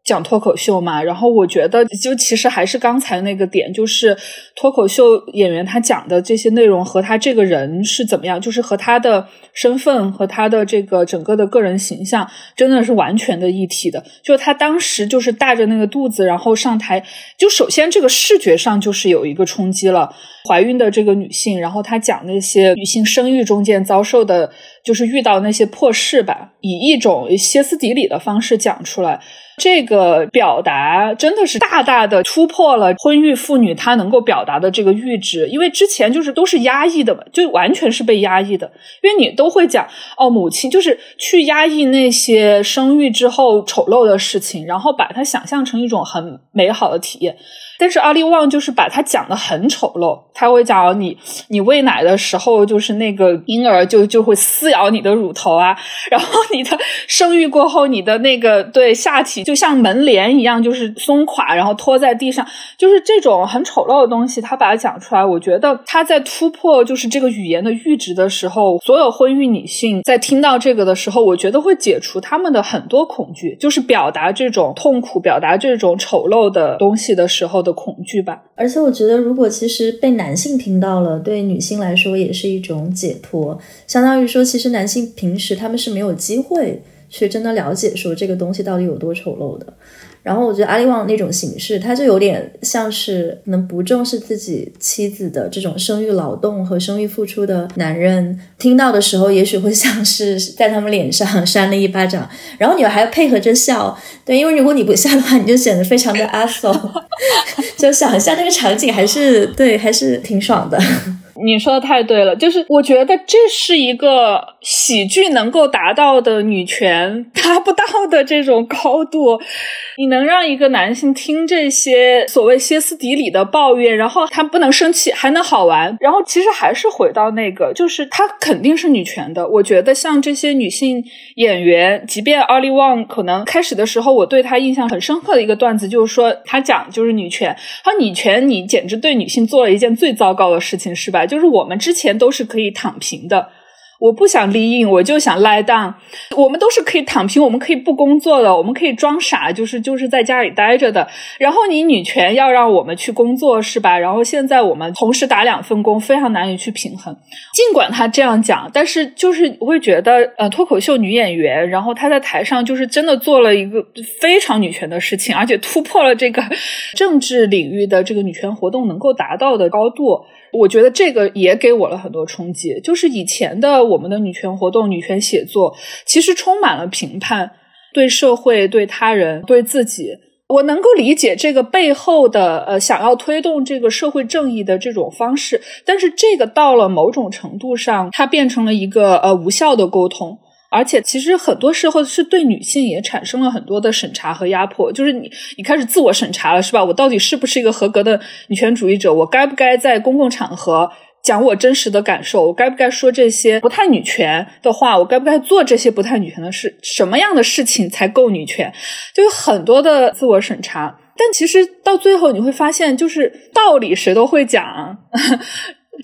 讲脱口秀嘛，然后我觉得就其实还是刚才那个点，就是脱口秀演员他讲的这些内容和他这个人是怎么样，就是和他的身份和他的这个整个的个人形象真的是完全的一体的。就他当时就是大着那个肚子，然后上台，就首先这个视觉上就是有一个冲击了，怀孕的这个女性，然后她讲那些女性生育中间遭受的，就是遇到那些破事吧，以一种歇斯底里的方式讲出来。这个表达真的是大大的突破了婚育妇女她能够表达的这个阈值，因为之前就是都是压抑的嘛，就完全是被压抑的。因为你都会讲哦，母亲就是去压抑那些生育之后丑陋的事情，然后把它想象成一种很美好的体验。但是阿利旺就是把它讲的很丑陋，他会讲你你喂奶的时候，就是那个婴儿就就会撕咬你的乳头啊，然后你的生育过后，你的那个对下体就像门帘一样，就是松垮，然后拖在地上，就是这种很丑陋的东西，他把它讲出来，我觉得他在突破就是这个语言的阈值的时候，所有婚育女性在听到这个的时候，我觉得会解除他们的很多恐惧，就是表达这种痛苦、表达这种丑陋的东西的时候。的恐惧吧，而且我觉得，如果其实被男性听到了，对女性来说也是一种解脱。相当于说，其实男性平时他们是没有机会去真的了解说这个东西到底有多丑陋的。然后我觉得阿里旺那种形式，他就有点像是能不重视自己妻子的这种生育劳动和生育付出的男人，听到的时候也许会像是在他们脸上扇了一巴掌，然后你还要配合着笑，对，因为如果你不笑的话，你就显得非常的阿 s 就想象那个场景还是对，还是挺爽的。你说的太对了，就是我觉得这是一个喜剧能够达到的女权达不到的这种高度。你能让一个男性听这些所谓歇斯底里的抱怨，然后他不能生气，还能好玩，然后其实还是回到那个，就是他肯定是女权的。我觉得像这些女性演员，即便 Olly Wong 可能开始的时候我对她印象很深刻的一个段子，就是说她讲就是女权，她女权你简直对女性做了一件最糟糕的事情，是吧？就是我们之前都是可以躺平的。我不想立印，我就想 lie down。我们都是可以躺平，我们可以不工作的，我们可以装傻，就是就是在家里待着的。然后你女权要让我们去工作，是吧？然后现在我们同时打两份工，非常难以去平衡。尽管他这样讲，但是就是我会觉得，呃，脱口秀女演员，然后她在台上就是真的做了一个非常女权的事情，而且突破了这个 政治领域的这个女权活动能够达到的高度。我觉得这个也给我了很多冲击，就是以前的我们的女权活动、女权写作，其实充满了评判，对社会、对他人、对自己。我能够理解这个背后的呃，想要推动这个社会正义的这种方式，但是这个到了某种程度上，它变成了一个呃无效的沟通。而且，其实很多时候是对女性也产生了很多的审查和压迫，就是你你开始自我审查了，是吧？我到底是不是一个合格的女权主义者？我该不该在公共场合讲我真实的感受？我该不该说这些不太女权的话？我该不该做这些不太女权的事？什么样的事情才够女权？就有很多的自我审查。但其实到最后，你会发现，就是道理谁都会讲。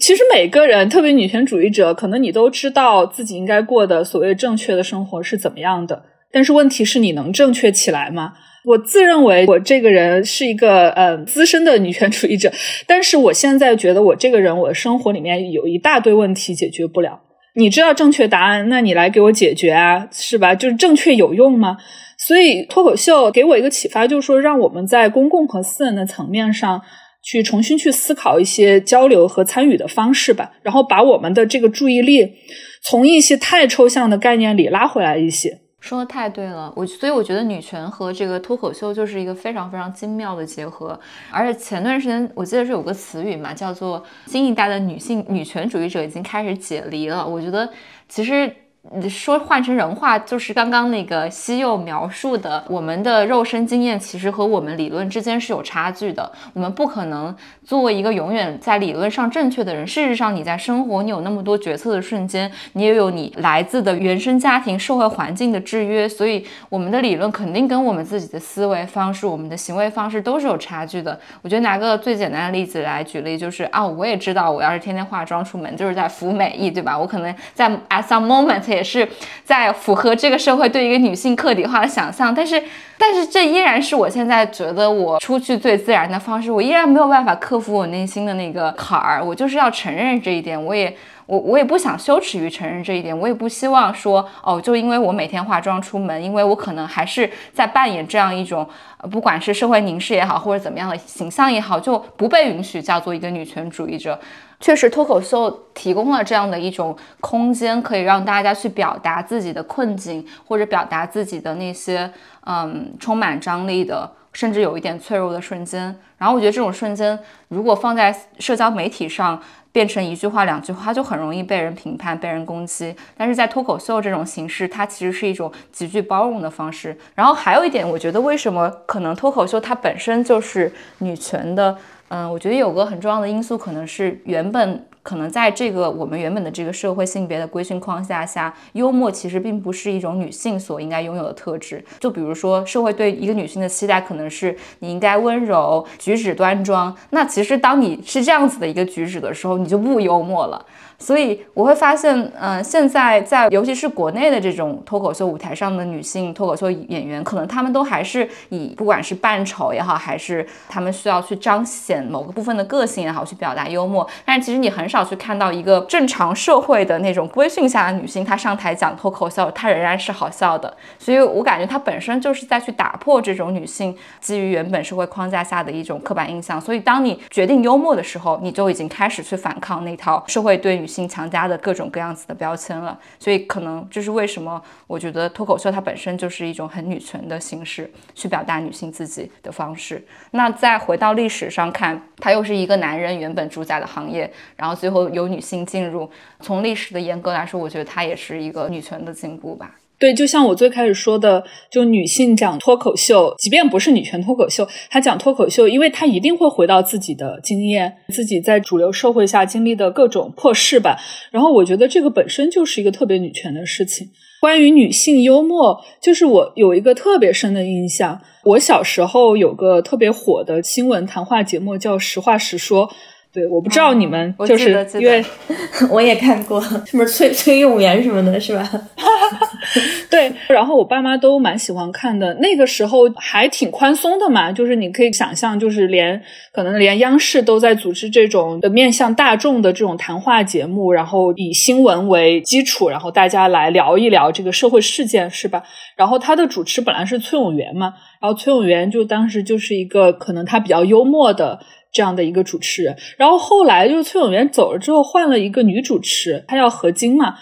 其实每个人，特别女权主义者，可能你都知道自己应该过的所谓正确的生活是怎么样的。但是问题是你能正确起来吗？我自认为我这个人是一个呃资深的女权主义者，但是我现在觉得我这个人，我的生活里面有一大堆问题解决不了。你知道正确答案，那你来给我解决啊，是吧？就是正确有用吗？所以脱口秀给我一个启发，就是说让我们在公共和私人的层面上。去重新去思考一些交流和参与的方式吧，然后把我们的这个注意力从一些太抽象的概念里拉回来一些。说的太对了，我所以我觉得女权和这个脱口秀就是一个非常非常精妙的结合。而且前段时间我记得是有个词语嘛，叫做新一代的女性女权主义者已经开始解离了。我觉得其实。你说换成人话，就是刚刚那个西柚描述的，我们的肉身经验其实和我们理论之间是有差距的。我们不可能作为一个永远在理论上正确的人。事实上，你在生活，你有那么多决策的瞬间，你也有你来自的原生家庭、社会环境的制约。所以，我们的理论肯定跟我们自己的思维方式、我们的行为方式都是有差距的。我觉得拿个最简单的例子来举例，就是啊，我也知道，我要是天天化妆出门，就是在服美意，对吧？我可能在 at some moment。也是在符合这个社会对一个女性客体化的想象，但是，但是这依然是我现在觉得我出去最自然的方式。我依然没有办法克服我内心的那个坎儿，我就是要承认这一点。我也，我，我也不想羞耻于承认这一点。我也不希望说，哦，就因为我每天化妆出门，因为我可能还是在扮演这样一种，呃不管是社会凝视也好，或者怎么样的形象也好，就不被允许叫做一个女权主义者。确实，脱口秀提供了这样的一种空间，可以让大家去表达自己的困境，或者表达自己的那些嗯充满张力的，甚至有一点脆弱的瞬间。然后我觉得这种瞬间，如果放在社交媒体上，变成一句话、两句话，就很容易被人评判、被人攻击。但是在脱口秀这种形式，它其实是一种极具包容的方式。然后还有一点，我觉得为什么可能脱口秀它本身就是女权的。嗯，我觉得有个很重要的因素，可能是原本可能在这个我们原本的这个社会性别的规训框架下，幽默其实并不是一种女性所应该拥有的特质。就比如说，社会对一个女性的期待可能是你应该温柔、举止端庄。那其实当你是这样子的一个举止的时候，你就不幽默了。所以我会发现，嗯，现在在尤其是国内的这种脱口秀舞台上的女性脱口秀演员，可能她们都还是以不管是扮丑也好，还是她们需要去彰显某个部分的个性也好，去表达幽默。但是其实你很少去看到一个正常社会的那种规训下的女性，她上台讲脱口秀，她仍然是好笑的。所以我感觉她本身就是在去打破这种女性基于原本社会框架下的一种刻板印象。所以当你决定幽默的时候，你就已经开始去反抗那套社会对女性强加的各种各样子的标签了。所以可能这是为什么我觉得脱口秀它本身就是一种很女权的形式，去表达女性自己的方式。那再回到历史上看，它又是一个男人原本主宰的行业，然后最后由女性进入。从历史的严格来说，我觉得它也是一个女权的进步吧。对，就像我最开始说的，就女性讲脱口秀，即便不是女权脱口秀，她讲脱口秀，因为她一定会回到自己的经验，自己在主流社会下经历的各种破事吧。然后我觉得这个本身就是一个特别女权的事情。关于女性幽默，就是我有一个特别深的印象。我小时候有个特别火的新闻谈话节目，叫《实话实说》。对，我不知道你们就是因为 我也看过，什么崔崔永元什么的，是吧？对，然后我爸妈都蛮喜欢看的。那个时候还挺宽松的嘛，就是你可以想象，就是连可能连央视都在组织这种面向大众的这种谈话节目，然后以新闻为基础，然后大家来聊一聊这个社会事件，是吧？然后他的主持本来是崔永元嘛，然后崔永元就当时就是一个可能他比较幽默的。这样的一个主持人，然后后来就是崔永元走了之后，换了一个女主持，她叫何晶嘛。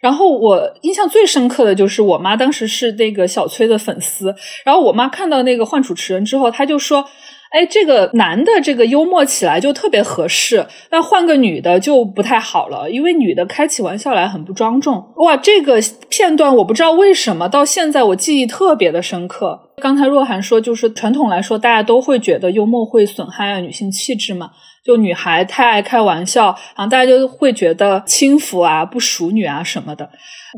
然后我印象最深刻的就是我妈当时是那个小崔的粉丝，然后我妈看到那个换主持人之后，她就说。哎，这个男的这个幽默起来就特别合适，那换个女的就不太好了，因为女的开起玩笑来很不庄重。哇，这个片段我不知道为什么到现在我记忆特别的深刻。刚才若涵说，就是传统来说，大家都会觉得幽默会损害女性气质嘛。就女孩太爱开玩笑，然后大家就会觉得轻浮啊、不淑女啊什么的。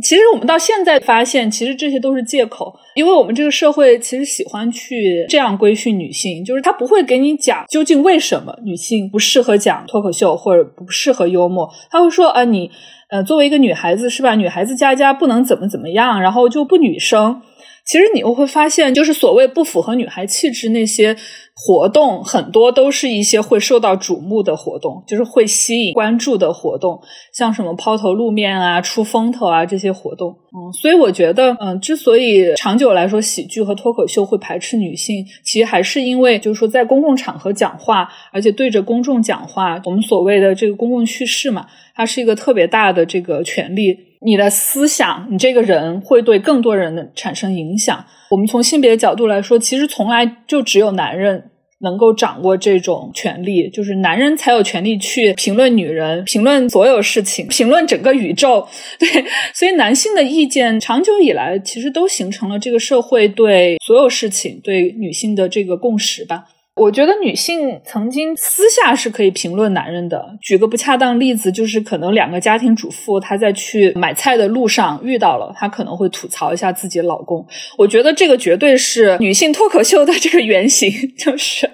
其实我们到现在发现，其实这些都是借口，因为我们这个社会其实喜欢去这样规训女性，就是他不会给你讲究竟为什么女性不适合讲脱口秀或者不适合幽默，他会说啊，你呃作为一个女孩子是吧？女孩子家家不能怎么怎么样，然后就不女生。其实你又会发现，就是所谓不符合女孩气质那些活动，很多都是一些会受到瞩目的活动，就是会吸引关注的活动，像什么抛头露面啊、出风头啊这些活动。嗯，所以我觉得，嗯，之所以长久来说喜剧和脱口秀会排斥女性，其实还是因为，就是说在公共场合讲话，而且对着公众讲话，我们所谓的这个公共叙事嘛，它是一个特别大的这个权利。你的思想，你这个人会对更多人的产生影响。我们从性别的角度来说，其实从来就只有男人能够掌握这种权利，就是男人才有权利去评论女人，评论所有事情，评论整个宇宙。对，所以男性的意见长久以来其实都形成了这个社会对所有事情对女性的这个共识吧。我觉得女性曾经私下是可以评论男人的。举个不恰当例子，就是可能两个家庭主妇，她在去买菜的路上遇到了，她可能会吐槽一下自己的老公。我觉得这个绝对是女性脱口秀的这个原型，就是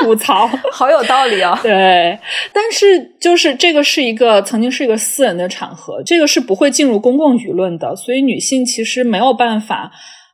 吐槽，好有道理啊。对，但是就是这个是一个曾经是一个私人的场合，这个是不会进入公共舆论的，所以女性其实没有办法。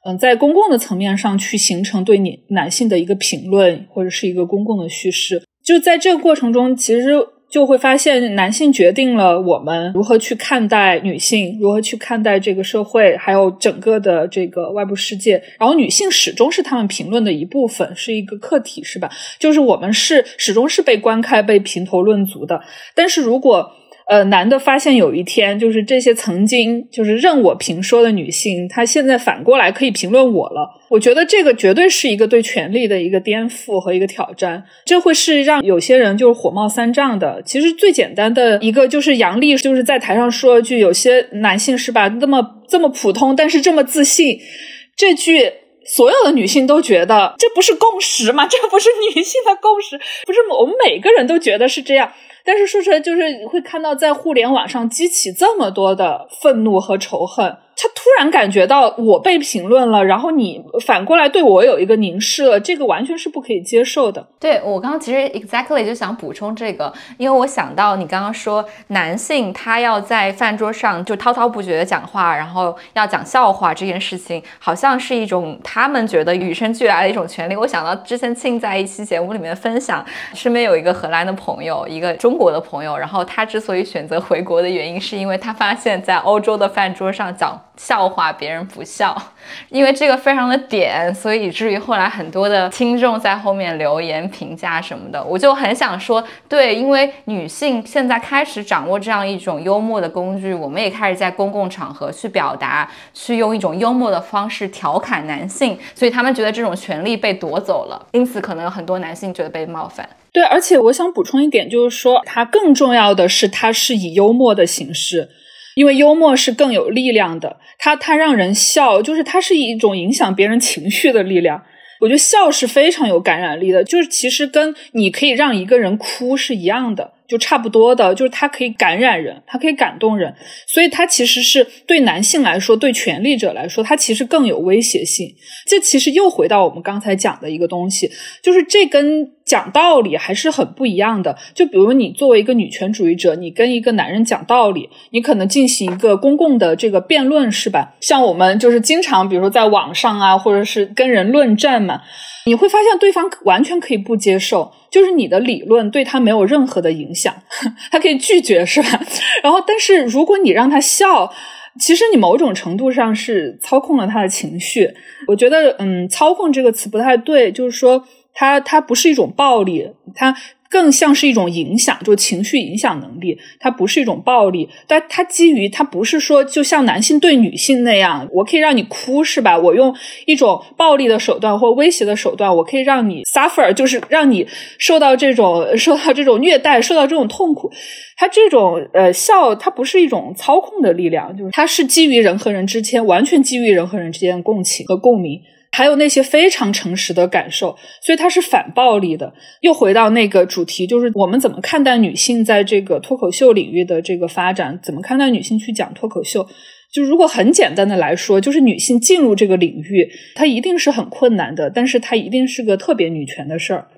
嗯，在公共的层面上去形成对你男性的一个评论，或者是一个公共的叙事，就在这个过程中，其实就会发现男性决定了我们如何去看待女性，如何去看待这个社会，还有整个的这个外部世界。然后女性始终是他们评论的一部分，是一个客体，是吧？就是我们是始终是被观看、被评头论足的。但是如果呃，男的发现有一天，就是这些曾经就是任我评说的女性，她现在反过来可以评论我了。我觉得这个绝对是一个对权力的一个颠覆和一个挑战，这会是让有些人就是火冒三丈的。其实最简单的一个就是杨笠就是在台上说了句：“有些男性是吧，那么这么普通，但是这么自信。”这句所有的女性都觉得这不是共识吗？这不是女性的共识，不是我们每个人都觉得是这样。但是说出来就是会看到，在互联网上激起这么多的愤怒和仇恨，他突然感觉到我被评论了，然后你反过来对我有一个凝视了，这个完全是不可以接受的。对我刚刚其实 exactly 就想补充这个，因为我想到你刚刚说男性他要在饭桌上就滔滔不绝的讲话，然后要讲笑话这件事情，好像是一种他们觉得与生俱来的一种权利。我想到之前庆在一期节目里面分享，身边有一个荷兰的朋友，一个中中国的朋友，然后他之所以选择回国的原因，是因为他发现，在欧洲的饭桌上讲。笑话别人不笑，因为这个非常的点，所以以至于后来很多的听众在后面留言评价什么的，我就很想说，对，因为女性现在开始掌握这样一种幽默的工具，我们也开始在公共场合去表达，去用一种幽默的方式调侃男性，所以他们觉得这种权利被夺走了，因此可能有很多男性觉得被冒犯。对，而且我想补充一点，就是说，它更重要的是，它是以幽默的形式。因为幽默是更有力量的，它它让人笑，就是它是一种影响别人情绪的力量。我觉得笑是非常有感染力的，就是其实跟你可以让一个人哭是一样的。就差不多的，就是它可以感染人，它可以感动人，所以它其实是对男性来说，对权力者来说，它其实更有威胁性。这其实又回到我们刚才讲的一个东西，就是这跟讲道理还是很不一样的。就比如你作为一个女权主义者，你跟一个男人讲道理，你可能进行一个公共的这个辩论，是吧？像我们就是经常，比如说在网上啊，或者是跟人论战嘛。你会发现对方完全可以不接受，就是你的理论对他没有任何的影响，他可以拒绝，是吧？然后，但是如果你让他笑，其实你某种程度上是操控了他的情绪。我觉得，嗯，操控这个词不太对，就是说，他他不是一种暴力，他。更像是一种影响，就情绪影响能力，它不是一种暴力，但它基于它不是说就像男性对女性那样，我可以让你哭是吧？我用一种暴力的手段或威胁的手段，我可以让你 suffer，就是让你受到这种 受到这种虐待，受到这种痛苦。它这种呃笑，它不是一种操控的力量，就是它是基于人和人之间，完全基于人和人之间的共情和共鸣。还有那些非常诚实的感受，所以它是反暴力的。又回到那个主题，就是我们怎么看待女性在这个脱口秀领域的这个发展？怎么看待女性去讲脱口秀？就如果很简单的来说，就是女性进入这个领域，她一定是很困难的，但是她一定是个特别女权的事儿。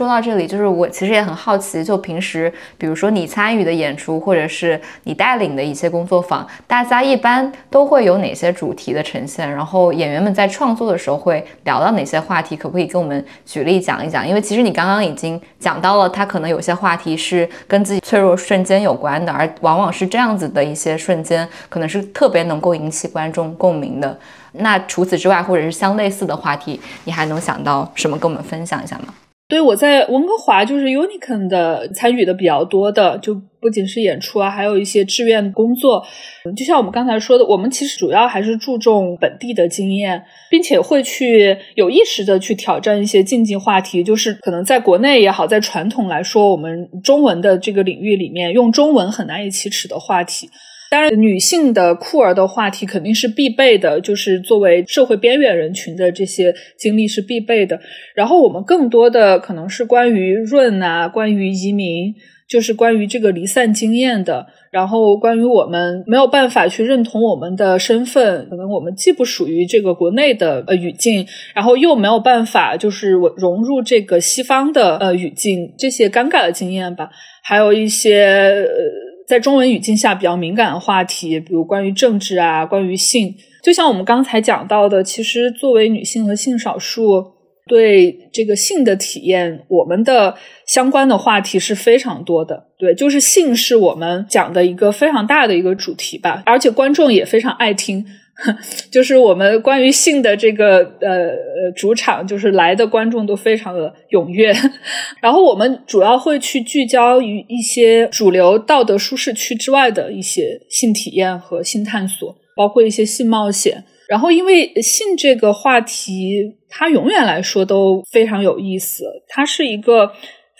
说到这里，就是我其实也很好奇，就平时比如说你参与的演出，或者是你带领的一些工作坊，大家一般都会有哪些主题的呈现？然后演员们在创作的时候会聊到哪些话题？可不可以跟我们举例讲一讲？因为其实你刚刚已经讲到了，他可能有些话题是跟自己脆弱瞬间有关的，而往往是这样子的一些瞬间，可能是特别能够引起观众共鸣的。那除此之外，或者是相类似的话题，你还能想到什么跟我们分享一下吗？对，我在温哥华就是 Unicorn 的参与的比较多的，就不仅是演出啊，还有一些志愿工作。就像我们刚才说的，我们其实主要还是注重本地的经验，并且会去有意识的去挑战一些禁忌话题，就是可能在国内也好，在传统来说，我们中文的这个领域里面，用中文很难以启齿的话题。当然，女性的酷儿的话题肯定是必备的，就是作为社会边缘人群的这些经历是必备的。然后我们更多的可能是关于润啊，关于移民，就是关于这个离散经验的。然后关于我们没有办法去认同我们的身份，可能我们既不属于这个国内的呃语境，然后又没有办法就是融入这个西方的呃语境，这些尴尬的经验吧。还有一些呃。在中文语境下比较敏感的话题，比如关于政治啊，关于性，就像我们刚才讲到的，其实作为女性和性少数，对这个性的体验，我们的相关的话题是非常多的。对，就是性是我们讲的一个非常大的一个主题吧，而且观众也非常爱听。就是我们关于性的这个呃主场，就是来的观众都非常的踊跃。然后我们主要会去聚焦于一些主流道德舒适区之外的一些性体验和性探索，包括一些性冒险。然后因为性这个话题，它永远来说都非常有意思，它是一个。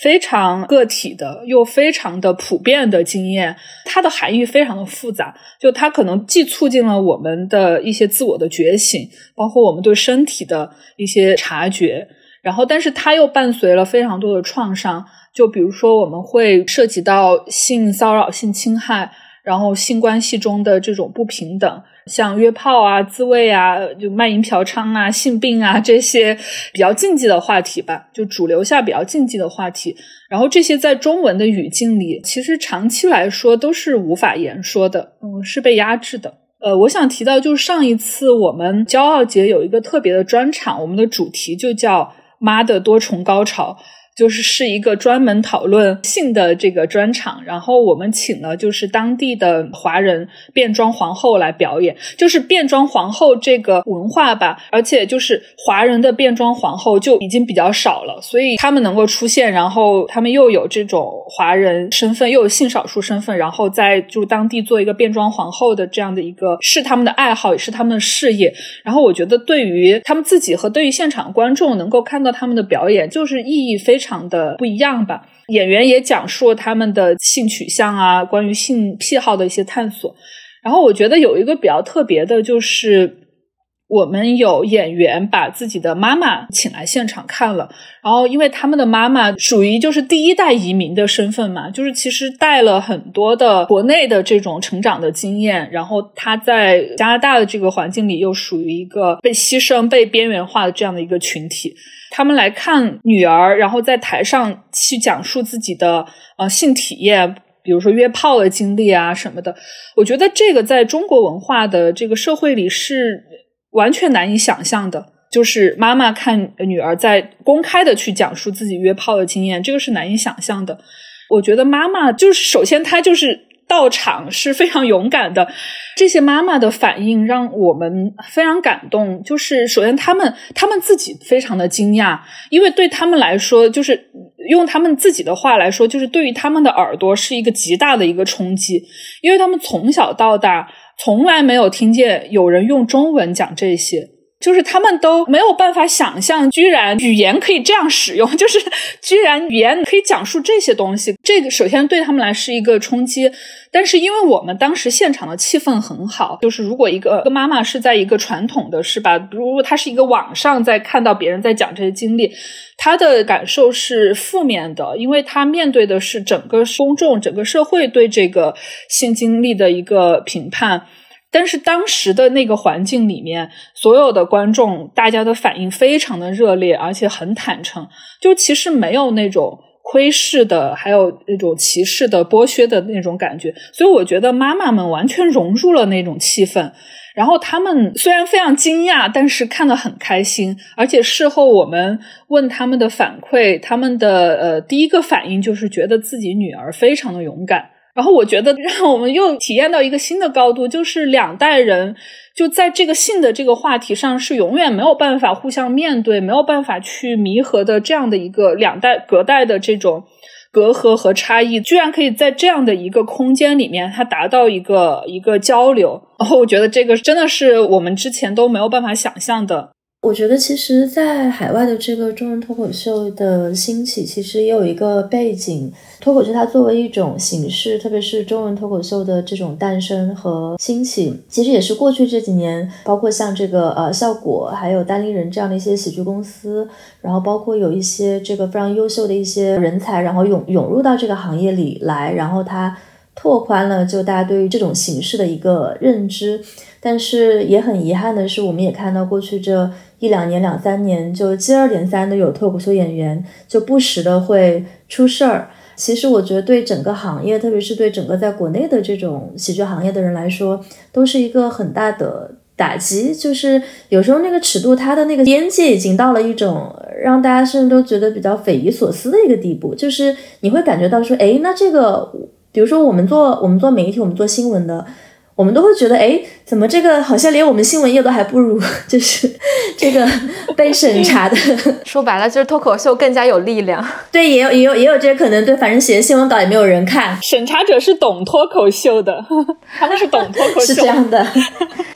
非常个体的又非常的普遍的经验，它的含义非常的复杂。就它可能既促进了我们的一些自我的觉醒，包括我们对身体的一些察觉，然后，但是它又伴随了非常多的创伤。就比如说，我们会涉及到性骚扰、性侵害。然后性关系中的这种不平等，像约炮啊、自慰啊、就卖淫嫖娼啊、性病啊这些比较禁忌的话题吧，就主流下比较禁忌的话题。然后这些在中文的语境里，其实长期来说都是无法言说的，嗯，是被压制的。呃，我想提到就是上一次我们骄傲节有一个特别的专场，我们的主题就叫“妈的多重高潮”。就是是一个专门讨论性的这个专场，然后我们请了就是当地的华人变装皇后来表演，就是变装皇后这个文化吧，而且就是华人的变装皇后就已经比较少了，所以他们能够出现，然后他们又有这种华人身份，又有性少数身份，然后在就当地做一个变装皇后的这样的一个是他们的爱好，也是他们的事业。然后我觉得对于他们自己和对于现场观众能够看到他们的表演，就是意义非常。常的不一样吧。演员也讲述了他们的性取向啊，关于性癖好的一些探索。然后我觉得有一个比较特别的，就是。我们有演员把自己的妈妈请来现场看了，然后因为他们的妈妈属于就是第一代移民的身份嘛，就是其实带了很多的国内的这种成长的经验，然后他在加拿大的这个环境里又属于一个被牺牲、被边缘化的这样的一个群体。他们来看女儿，然后在台上去讲述自己的呃性体验，比如说约炮的经历啊什么的。我觉得这个在中国文化的这个社会里是。完全难以想象的，就是妈妈看女儿在公开的去讲述自己约炮的经验，这个是难以想象的。我觉得妈妈就是首先她就是到场是非常勇敢的，这些妈妈的反应让我们非常感动。就是首先他们他们自己非常的惊讶，因为对他们来说，就是用他们自己的话来说，就是对于他们的耳朵是一个极大的一个冲击，因为他们从小到大。从来没有听见有人用中文讲这些，就是他们都没有办法想象，居然语言可以这样使用，就是居然语言可以讲述这些东西。这个首先对他们来是一个冲击，但是因为我们当时现场的气氛很好，就是如果一个妈妈是在一个传统的是吧，如果她是一个网上在看到别人在讲这些经历。她的感受是负面的，因为她面对的是整个公众、整个社会对这个性经历的一个评判。但是当时的那个环境里面，所有的观众大家的反应非常的热烈，而且很坦诚，就其实没有那种窥视的，还有那种歧视的、剥削的那种感觉。所以我觉得妈妈们完全融入了那种气氛。然后他们虽然非常惊讶，但是看得很开心。而且事后我们问他们的反馈，他们的呃第一个反应就是觉得自己女儿非常的勇敢。然后我觉得让我们又体验到一个新的高度，就是两代人就在这个性的这个话题上是永远没有办法互相面对、没有办法去弥合的这样的一个两代隔代的这种。隔阂和差异，居然可以在这样的一个空间里面，它达到一个一个交流。然后我觉得这个真的是我们之前都没有办法想象的。我觉得其实，在海外的这个中文脱口秀的兴起，其实也有一个背景。脱口秀它作为一种形式，特别是中文脱口秀的这种诞生和兴起，其实也是过去这几年，包括像这个呃效果，还有单立人这样的一些喜剧公司，然后包括有一些这个非常优秀的一些人才，然后涌涌入到这个行业里来，然后它拓宽了就大家对于这种形式的一个认知。但是也很遗憾的是，我们也看到过去这。一两年、两三年，就接二连三的有脱口秀演员就不时的会出事儿。其实我觉得对整个行业，特别是对整个在国内的这种喜剧行业的人来说，都是一个很大的打击。就是有时候那个尺度，它的那个边界已经到了一种让大家甚至都觉得比较匪夷所思的一个地步。就是你会感觉到说，哎，那这个，比如说我们做我们做媒体，我们做新闻的。我们都会觉得，哎，怎么这个好像连我们新闻业都还不如，就是这个被审查的。说白了，就是脱口秀更加有力量。对，也有也有也有这个可能。对，反正写的新闻稿也没有人看。审查者是懂脱口秀的，他们是懂脱口秀，是这样的，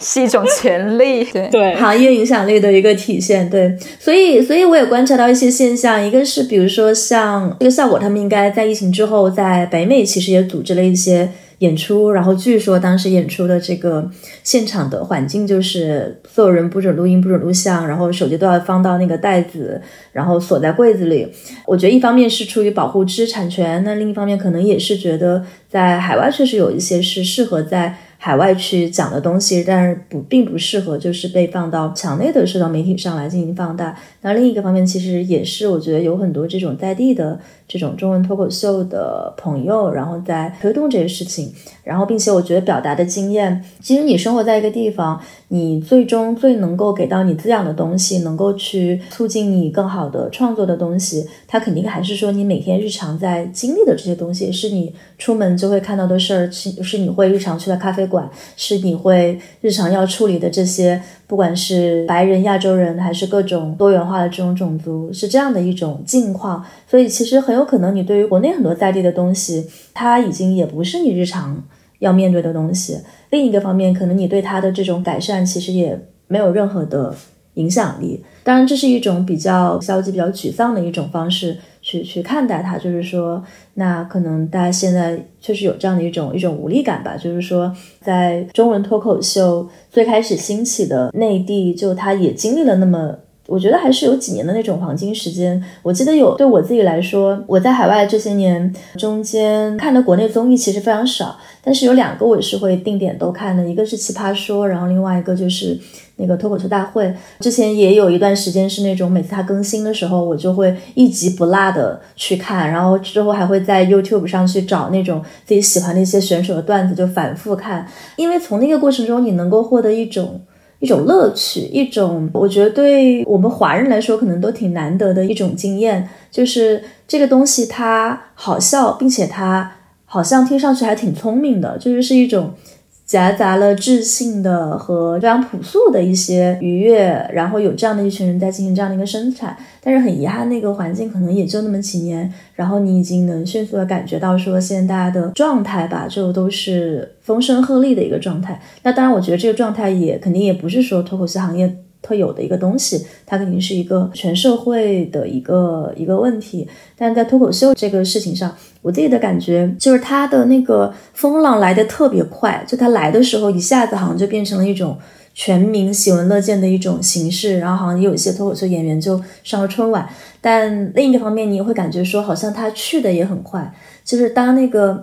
是一种权利。对对，行业影响力的一个体现。对，所以所以我也观察到一些现象，一个是比如说像这个效果，他们应该在疫情之后，在北美其实也组织了一些。演出，然后据说当时演出的这个现场的环境就是所有人不准录音、不准录像，然后手机都要放到那个袋子，然后锁在柜子里。我觉得一方面是出于保护知识产权，那另一方面可能也是觉得在海外确实有一些是适合在。海外去讲的东西，但是不并不适合，就是被放到墙内的社交媒体上来进行放大。那另一个方面，其实也是我觉得有很多这种在地的这种中文脱口秀的朋友，然后在推动这些事情。然后，并且我觉得表达的经验，其实你生活在一个地方，你最终最能够给到你滋养的东西，能够去促进你更好的创作的东西，它肯定还是说你每天日常在经历的这些东西，是你出门就会看到的事儿，是是你会日常去的咖啡馆，管是你会日常要处理的这些，不管是白人、亚洲人，还是各种多元化的这种种族，是这样的一种境况。所以，其实很有可能你对于国内很多在地的东西，它已经也不是你日常。要面对的东西，另一个方面，可能你对它的这种改善其实也没有任何的影响力。当然，这是一种比较消极、比较沮丧的一种方式去去看待它。就是说，那可能大家现在确实有这样的一种一种无力感吧。就是说，在中文脱口秀最开始兴起的内地，就它也经历了那么。我觉得还是有几年的那种黄金时间。我记得有对我自己来说，我在海外这些年中间看的国内综艺其实非常少，但是有两个我是会定点都看的，一个是《奇葩说》，然后另外一个就是那个脱口秀大会。之前也有一段时间是那种每次它更新的时候，我就会一集不落的去看，然后之后还会在 YouTube 上去找那种自己喜欢的一些选手的段子，就反复看，因为从那个过程中你能够获得一种。一种乐趣，一种我觉得对我们华人来说可能都挺难得的一种经验，就是这个东西它好笑，并且它好像听上去还挺聪明的，就是是一种。夹杂了智性的和非常朴素的一些愉悦，然后有这样的一群人在进行这样的一个生产，但是很遗憾，那个环境可能也就那么几年，然后你已经能迅速的感觉到说现在大家的状态吧，就都是风声鹤唳的一个状态。那当然，我觉得这个状态也肯定也不是说脱口秀行业。特有的一个东西，它肯定是一个全社会的一个一个问题。但在脱口秀这个事情上，我自己的感觉就是他的那个风浪来的特别快，就他来的时候一下子好像就变成了一种全民喜闻乐见的一种形式，然后好像也有一些脱口秀演员就上了春晚。但另一个方面，你也会感觉说，好像他去的也很快，就是当那个。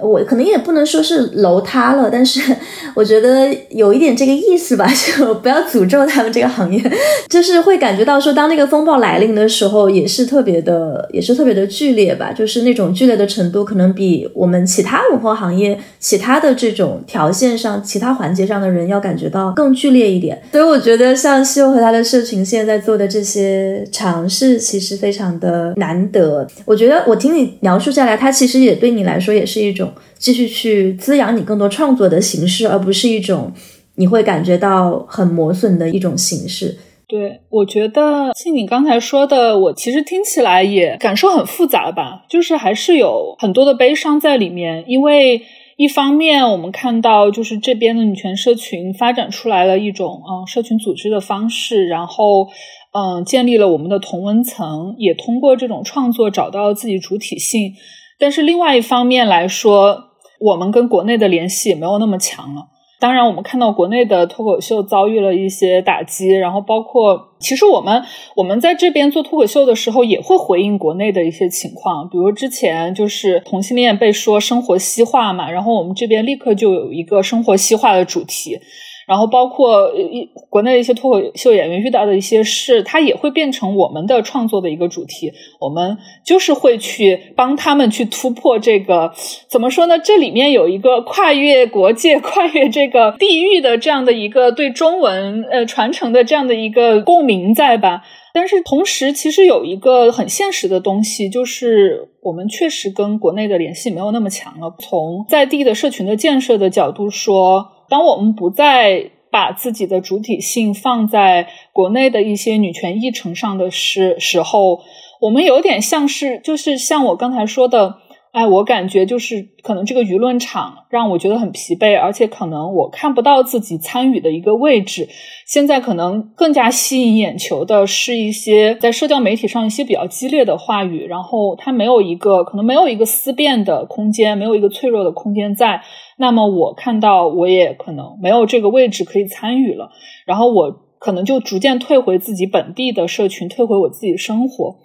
我可能也不能说是楼塌了，但是 我觉得有一点这个意思吧，就不要诅咒他们这个行业，就是会感觉到说，当那个风暴来临的时候，也是特别的，也是特别的剧烈吧，就是那种剧烈的程度，可能比我们其他文化行业、其他的这种条线上、其他环节上的人要感觉到更剧烈一点。所以我觉得，像西柚和他的社群现在做的这些尝试，其实非常的难得。我觉得我听你描述下来，它其实也对你来说也是一种。继续去滋养你更多创作的形式，而不是一种你会感觉到很磨损的一种形式。对，我觉得像你刚才说的，我其实听起来也感受很复杂吧，就是还是有很多的悲伤在里面。因为一方面，我们看到就是这边的女权社群发展出来了一种嗯社群组织的方式，然后嗯建立了我们的同文层，也通过这种创作找到自己主体性。但是另外一方面来说，我们跟国内的联系也没有那么强了。当然，我们看到国内的脱口秀遭遇了一些打击，然后包括其实我们我们在这边做脱口秀的时候，也会回应国内的一些情况，比如之前就是同性恋被说生活西化嘛，然后我们这边立刻就有一个生活西化的主题。然后包括一国内的一些脱口秀演员遇到的一些事，它也会变成我们的创作的一个主题。我们就是会去帮他们去突破这个，怎么说呢？这里面有一个跨越国界、跨越这个地域的这样的一个对中文呃传承的这样的一个共鸣在吧？但是同时，其实有一个很现实的东西，就是我们确实跟国内的联系没有那么强了。从在地的社群的建设的角度说。当我们不再把自己的主体性放在国内的一些女权议程上的时时候，我们有点像是，就是像我刚才说的，哎，我感觉就是可能这个舆论场让我觉得很疲惫，而且可能我看不到自己参与的一个位置。现在可能更加吸引眼球的是一些在社交媒体上一些比较激烈的话语，然后它没有一个可能没有一个思辨的空间，没有一个脆弱的空间在。那么我看到我也可能没有这个位置可以参与了，然后我可能就逐渐退回自己本地的社群，退回我自己生活。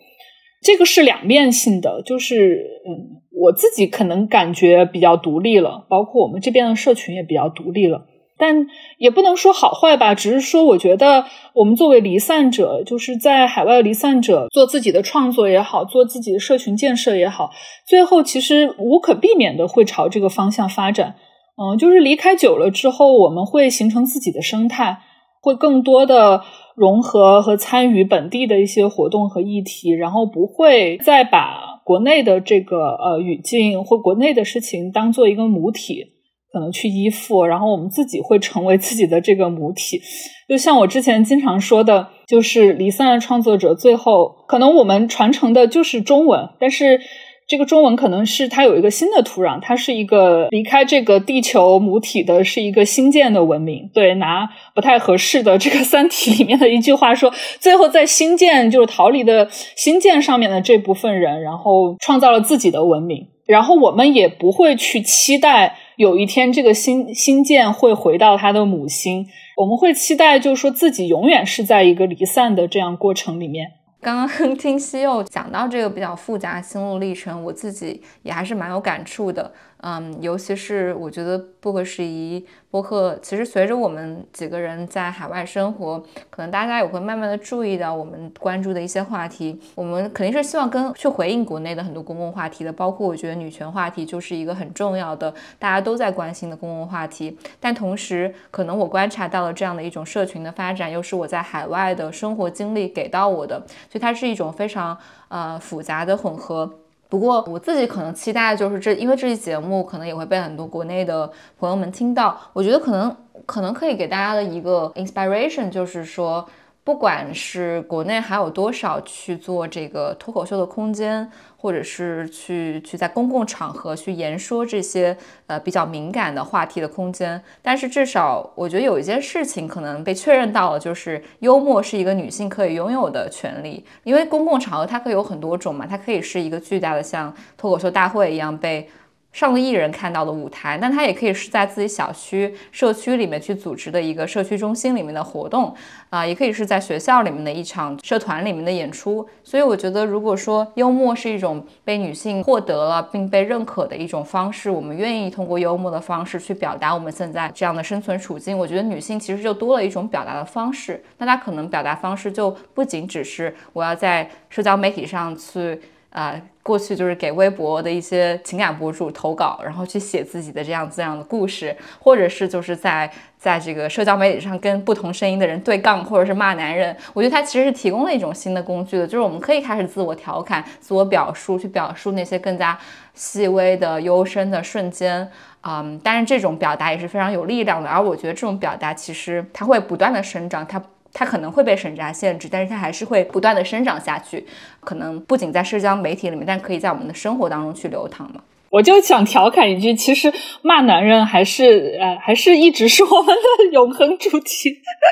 这个是两面性的，就是嗯。我自己可能感觉比较独立了，包括我们这边的社群也比较独立了，但也不能说好坏吧，只是说我觉得我们作为离散者，就是在海外离散者做自己的创作也好，做自己的社群建设也好，最后其实无可避免的会朝这个方向发展。嗯，就是离开久了之后，我们会形成自己的生态，会更多的融合和参与本地的一些活动和议题，然后不会再把。国内的这个呃语境或国内的事情当做一个母体，可能去依附，然后我们自己会成为自己的这个母体。就像我之前经常说的，就是离散的创作者，最后可能我们传承的就是中文，但是。这个中文可能是它有一个新的土壤，它是一个离开这个地球母体的，是一个新建的文明。对，拿不太合适的这个《三体》里面的一句话说，最后在新建就是逃离的新建上面的这部分人，然后创造了自己的文明。然后我们也不会去期待有一天这个新新建会回到它的母星，我们会期待就是说自己永远是在一个离散的这样过程里面。刚刚 听西柚讲到这个比较复杂心路历程，我自己也还是蛮有感触的。嗯，尤其是我觉得不合时宜播客，其实随着我们几个人在海外生活，可能大家也会慢慢的注意到我们关注的一些话题。我们肯定是希望跟去回应国内的很多公共话题的，包括我觉得女权话题就是一个很重要的，大家都在关心的公共话题。但同时，可能我观察到了这样的一种社群的发展，又是我在海外的生活经历给到我的，所以它是一种非常呃复杂的混合。不过我自己可能期待就是这，因为这期节目可能也会被很多国内的朋友们听到。我觉得可能可能可以给大家的一个 inspiration 就是说。不管是国内还有多少去做这个脱口秀的空间，或者是去去在公共场合去言说这些呃比较敏感的话题的空间，但是至少我觉得有一件事情可能被确认到了，就是幽默是一个女性可以拥有的权利。因为公共场合它可以有很多种嘛，它可以是一个巨大的像脱口秀大会一样被。上个亿人看到的舞台，但它也可以是在自己小区、社区里面去组织的一个社区中心里面的活动，啊，也可以是在学校里面的一场社团里面的演出。所以我觉得，如果说幽默是一种被女性获得了并被认可的一种方式，我们愿意通过幽默的方式去表达我们现在这样的生存处境，我觉得女性其实就多了一种表达的方式。那她可能表达方式就不仅只是我要在社交媒体上去。啊，过去就是给微博的一些情感博主投稿，然后去写自己的这样这样的故事，或者是就是在在这个社交媒体上跟不同声音的人对杠，或者是骂男人。我觉得它其实是提供了一种新的工具的，就是我们可以开始自我调侃、自我表述，去表述那些更加细微的、幽深的瞬间。嗯，但是这种表达也是非常有力量的，而我觉得这种表达其实它会不断的生长，它。它可能会被审查限制，但是它还是会不断的生长下去。可能不仅在社交媒体里面，但可以在我们的生活当中去流淌嘛。我就想调侃一句，其实骂男人还是呃，还是一直是我们的永恒主题。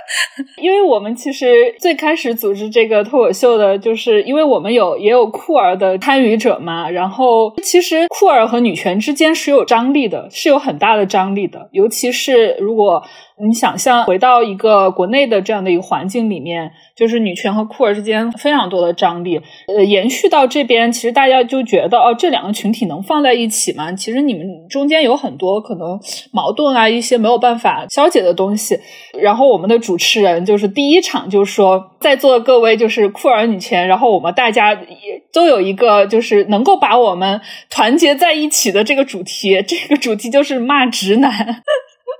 因为我们其实最开始组织这个脱口秀的，就是因为我们有也有酷儿的参与者嘛。然后其实酷儿和女权之间是有张力的，是有很大的张力的，尤其是如果。你想象回到一个国内的这样的一个环境里面，就是女权和酷儿之间非常多的张力。呃，延续到这边，其实大家就觉得哦，这两个群体能放在一起吗？其实你们中间有很多可能矛盾啊，一些没有办法消解的东西。然后我们的主持人就是第一场就说，在座的各位就是酷儿女权，然后我们大家也都有一个就是能够把我们团结在一起的这个主题，这个主题就是骂直男。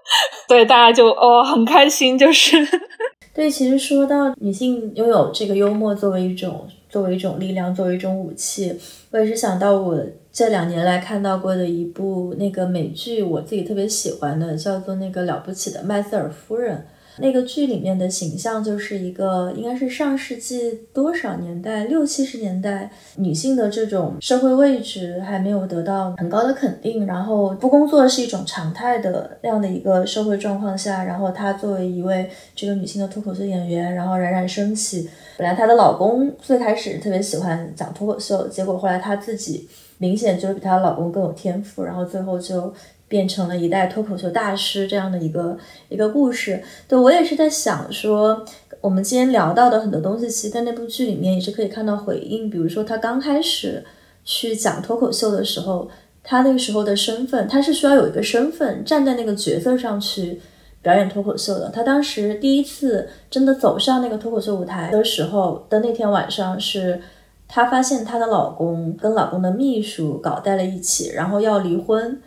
对，大家就哦很开心，就是 对。其实说到女性拥有这个幽默作为一种作为一种力量，作为一种武器，我也是想到我这两年来看到过的一部那个美剧，我自己特别喜欢的，叫做那个了不起的麦瑟尔夫人。那个剧里面的形象就是一个，应该是上世纪多少年代，六七十年代女性的这种社会位置还没有得到很高的肯定，然后不工作是一种常态的那样的一个社会状况下，然后她作为一位这个女性的脱口秀演员，然后冉冉升起。本来她的老公最开始特别喜欢讲脱口秀，结果后来她自己明显就是比她老公更有天赋，然后最后就。变成了一代脱口秀大师这样的一个一个故事，对我也是在想说，我们今天聊到的很多东西，其实在那部剧里面也是可以看到回应。比如说他刚开始去讲脱口秀的时候，他那个时候的身份，他是需要有一个身份站在那个角色上去表演脱口秀的。他当时第一次真的走上那个脱口秀舞台的时候的那天晚上，是她发现她的老公跟老公的秘书搞在了一起，然后要离婚。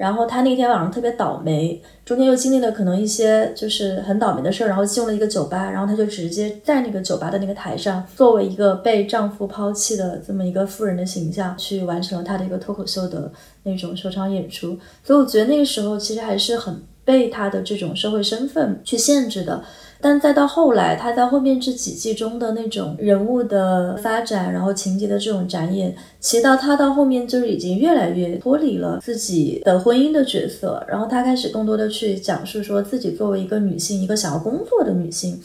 然后她那天晚上特别倒霉，中间又经历了可能一些就是很倒霉的事儿，然后进了一个酒吧，然后她就直接在那个酒吧的那个台上，作为一个被丈夫抛弃的这么一个妇人的形象，去完成了她的一个脱口秀的那种首场演出。所以我觉得那个时候其实还是很被他的这种社会身份去限制的。但再到后来，他在后面这几季中的那种人物的发展，然后情节的这种展演，其实到他到后面就是已经越来越脱离了自己的婚姻的角色，然后他开始更多的去讲述说自己作为一个女性，一个想要工作的女性。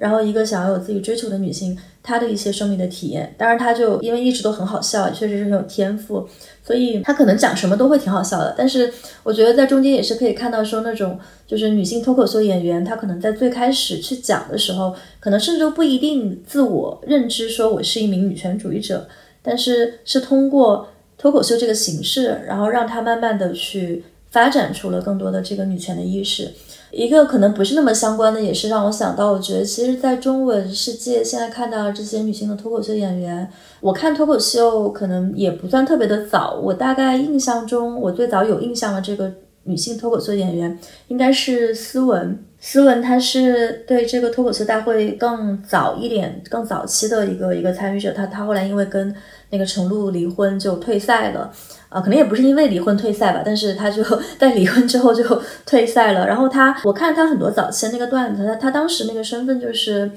然后一个想要有自己追求的女性，她的一些生命的体验。当然，她就因为一直都很好笑，确实是很有天赋，所以她可能讲什么都会挺好笑的。但是我觉得在中间也是可以看到说那种就是女性脱口秀演员，她可能在最开始去讲的时候，可能甚至都不一定自我认知说我是一名女权主义者，但是是通过脱口秀这个形式，然后让她慢慢的去发展出了更多的这个女权的意识。一个可能不是那么相关的，也是让我想到，我觉得其实，在中文世界现在看到这些女性的脱口秀演员，我看脱口秀可能也不算特别的早。我大概印象中，我最早有印象的这个女性脱口秀演员，应该是思文。思文她是对这个脱口秀大会更早一点、更早期的一个一个参与者。她她后来因为跟那个程璐离婚就退赛了。啊，可能也不是因为离婚退赛吧，但是他就 在离婚之后就退赛了。然后他，我看他很多早期的那个段子，他他当时那个身份就是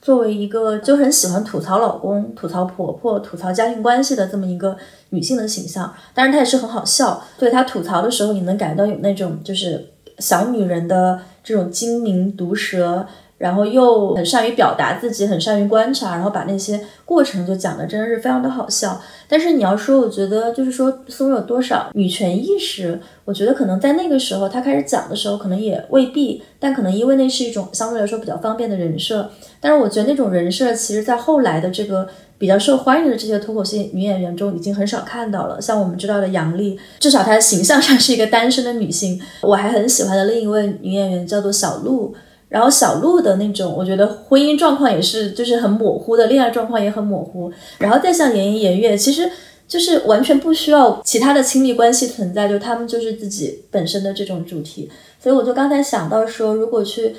作为一个就很喜欢吐槽老公、吐槽婆婆、吐槽家庭关系的这么一个女性的形象。当然，她也是很好笑，所以她吐槽的时候，你能感觉到有那种就是小女人的这种精明毒舌。然后又很善于表达自己，很善于观察，然后把那些过程就讲的真的是非常的好笑。但是你要说，我觉得就是说松有多少女权意识，我觉得可能在那个时候她开始讲的时候，可能也未必。但可能因为那是一种相对来说比较方便的人设。但是我觉得那种人设，其实在后来的这个比较受欢迎的这些脱口秀女演员中，已经很少看到了。像我们知道的杨笠，至少她的形象上是一个单身的女性。我还很喜欢的另一位女演员叫做小鹿。然后小鹿的那种，我觉得婚姻状况也是，就是很模糊的，恋爱状况也很模糊。然后再像严艺、严月，其实就是完全不需要其他的亲密关系存在，就他们就是自己本身的这种主题。所以我就刚才想到说，如果去，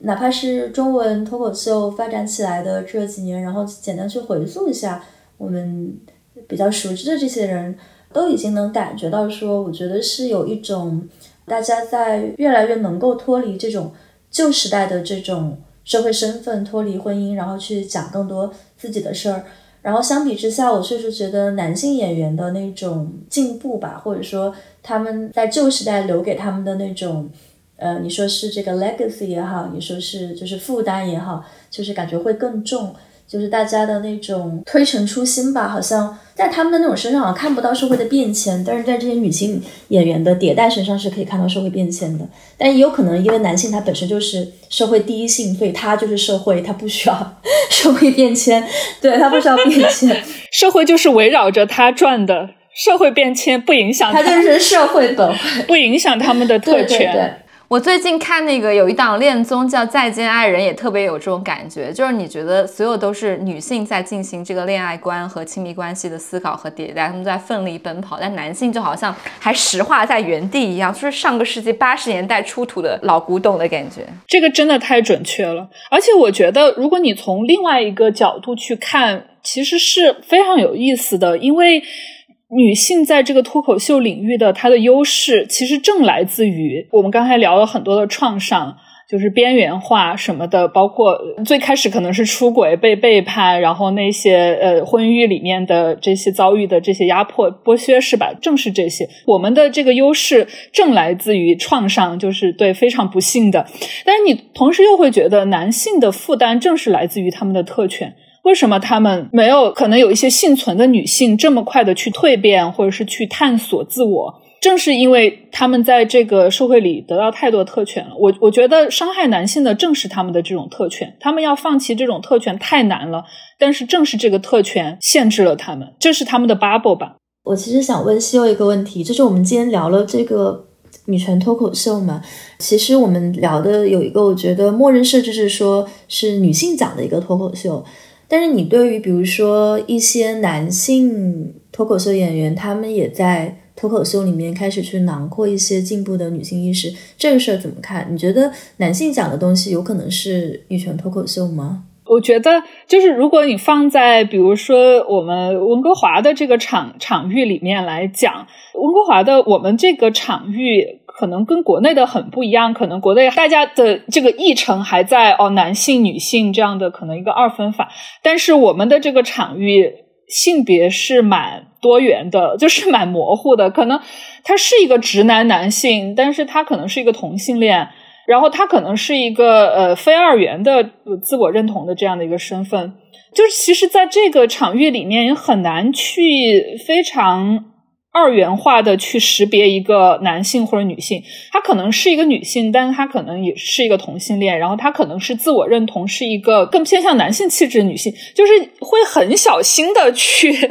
哪怕是中文脱口秀发展起来的这几年，然后简单去回溯一下，我们比较熟知的这些人都已经能感觉到说，我觉得是有一种大家在越来越能够脱离这种。旧时代的这种社会身份脱离婚姻，然后去讲更多自己的事儿，然后相比之下，我确实觉得男性演员的那种进步吧，或者说他们在旧时代留给他们的那种，呃，你说是这个 legacy 也好，你说是就是负担也好，就是感觉会更重。就是大家的那种推陈出新吧，好像在他们的那种身上好像看不到社会的变迁，但是在这些女性演员的迭代身上是可以看到社会变迁的。但也有可能因为男性他本身就是社会第一性，所以他就是社会，他不需要 社会变迁，对他不需要变迁，社会就是围绕着他转的，社会变迁不影响他，就是社会本位不影响他们的特权。我最近看那个有一档恋综叫《再见爱人》，也特别有这种感觉，就是你觉得所有都是女性在进行这个恋爱观和亲密关系的思考和迭代，他们在奋力奔跑，但男性就好像还石化在原地一样，就是上个世纪八十年代出土的老古董的感觉。这个真的太准确了，而且我觉得，如果你从另外一个角度去看，其实是非常有意思的，因为。女性在这个脱口秀领域的她的优势，其实正来自于我们刚才聊了很多的创伤，就是边缘化什么的，包括最开始可能是出轨被背叛，然后那些呃婚育里面的这些遭遇的这些压迫剥削，是吧？正是这些，我们的这个优势正来自于创伤，就是对非常不幸的。但是你同时又会觉得男性的负担正是来自于他们的特权。为什么他们没有可能有一些幸存的女性这么快的去蜕变，或者是去探索自我？正是因为他们在这个社会里得到太多特权了，我我觉得伤害男性的正是他们的这种特权，他们要放弃这种特权太难了。但是正是这个特权限制了他们，这是他们的 bubble 吧。我其实想问西欧一个问题，就是我们今天聊了这个女权脱口秀嘛，其实我们聊的有一个，我觉得默认设置是说是女性讲的一个脱口秀，但是你对于比如说一些男性脱口秀演员，他们也在。脱口秀里面开始去囊括一些进步的女性意识，这个事儿怎么看？你觉得男性讲的东西有可能是女权脱口秀吗？我觉得就是如果你放在比如说我们温哥华的这个场场域里面来讲，温哥华的我们这个场域可能跟国内的很不一样，可能国内大家的这个议程还在哦男性女性这样的可能一个二分法，但是我们的这个场域性别是蛮。多元的，就是蛮模糊的。可能他是一个直男男性，但是他可能是一个同性恋，然后他可能是一个呃非二元的自我认同的这样的一个身份。就是其实，在这个场域里面，也很难去非常。二元化的去识别一个男性或者女性，他可能是一个女性，但是他可能也是一个同性恋，然后他可能是自我认同是一个更偏向男性气质的女性，就是会很小心的去。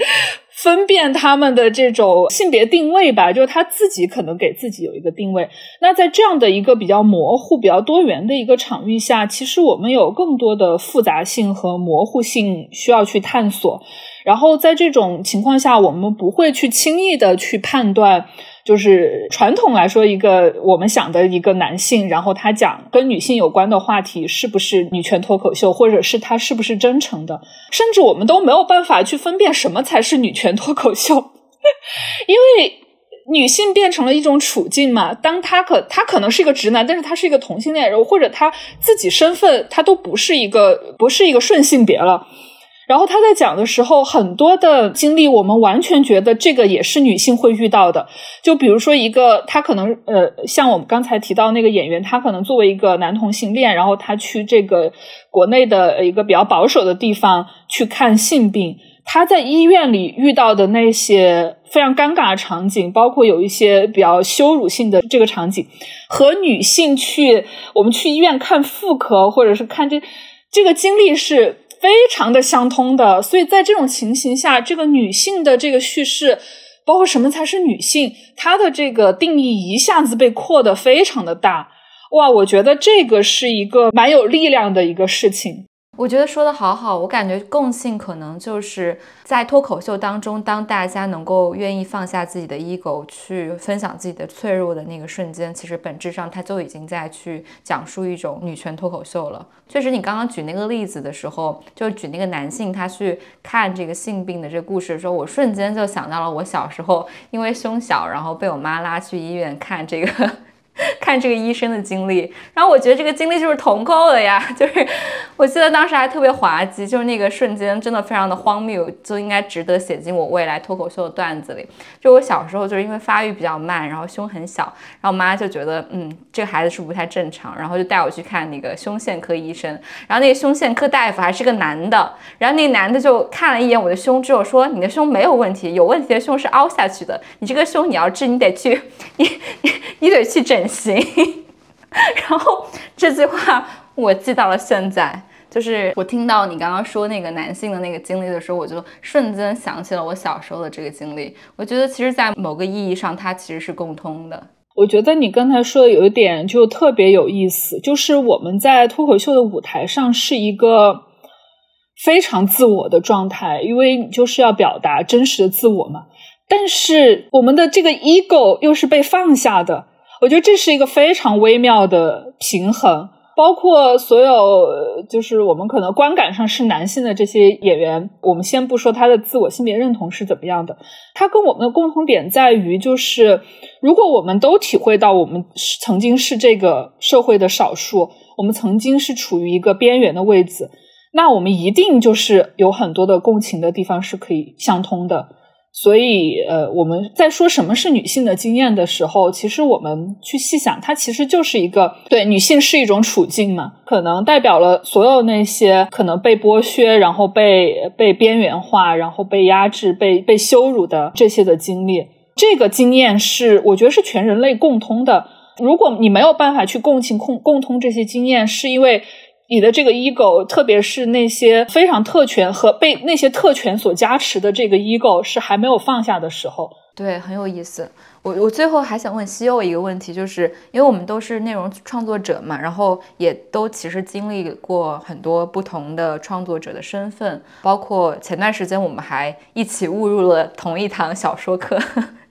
分辨他们的这种性别定位吧，就是他自己可能给自己有一个定位。那在这样的一个比较模糊、比较多元的一个场域下，其实我们有更多的复杂性和模糊性需要去探索。然后在这种情况下，我们不会去轻易的去判断。就是传统来说，一个我们想的一个男性，然后他讲跟女性有关的话题，是不是女权脱口秀，或者是他是不是真诚的？甚至我们都没有办法去分辨什么才是女权脱口秀，因为女性变成了一种处境嘛。当他可他可能是一个直男，但是他是一个同性恋人，或者他自己身份他都不是一个不是一个顺性别了。然后他在讲的时候，很多的经历，我们完全觉得这个也是女性会遇到的。就比如说一个，他可能呃，像我们刚才提到那个演员，他可能作为一个男同性恋，然后他去这个国内的一个比较保守的地方去看性病，他在医院里遇到的那些非常尴尬的场景，包括有一些比较羞辱性的这个场景，和女性去我们去医院看妇科或者是看这这个经历是。非常的相通的，所以在这种情形下，这个女性的这个叙事，包括什么才是女性，她的这个定义一下子被扩得非常的大，哇，我觉得这个是一个蛮有力量的一个事情。我觉得说的好好，我感觉共性可能就是在脱口秀当中，当大家能够愿意放下自己的 ego 去分享自己的脆弱的那个瞬间，其实本质上他就已经在去讲述一种女权脱口秀了。确实，你刚刚举那个例子的时候，就举那个男性他去看这个性病的这个故事的时候，我瞬间就想到了我小时候因为胸小，然后被我妈拉去医院看这个。看这个医生的经历，然后我觉得这个经历就是同构的呀，就是我记得当时还特别滑稽，就是那个瞬间真的非常的荒谬，就应该值得写进我未来脱口秀的段子里。就我小时候就是因为发育比较慢，然后胸很小，然后我妈就觉得嗯这个孩子是不太正常，然后就带我去看那个胸腺科医生，然后那个胸腺科大夫还是个男的，然后那男的就看了一眼我的胸之后说你的胸没有问题，有问题的胸是凹下去的，你这个胸你要治你得去你 你你得去整。行，然后这句话我记到了现在，就是我听到你刚刚说那个男性的那个经历的时候，我就瞬间想起了我小时候的这个经历。我觉得其实，在某个意义上，它其实是共通的。我觉得你刚才说的有一点就特别有意思，就是我们在脱口秀的舞台上是一个非常自我的状态，因为你就是要表达真实的自我嘛。但是我们的这个 ego 又是被放下的。我觉得这是一个非常微妙的平衡。包括所有就是我们可能观感上是男性的这些演员，我们先不说他的自我性别认同是怎么样的，他跟我们的共同点在于，就是如果我们都体会到我们曾经是这个社会的少数，我们曾经是处于一个边缘的位置，那我们一定就是有很多的共情的地方是可以相通的。所以，呃，我们在说什么是女性的经验的时候，其实我们去细想，它其实就是一个对女性是一种处境嘛，可能代表了所有那些可能被剥削，然后被被边缘化，然后被压制、被被羞辱的这些的经历。这个经验是我觉得是全人类共通的。如果你没有办法去共情共共通这些经验，是因为。你的这个 ego，特别是那些非常特权和被那些特权所加持的这个 ego，是还没有放下的时候。对，很有意思。我我最后还想问西柚一个问题，就是因为我们都是内容创作者嘛，然后也都其实经历过很多不同的创作者的身份，包括前段时间我们还一起误入了同一堂小说课。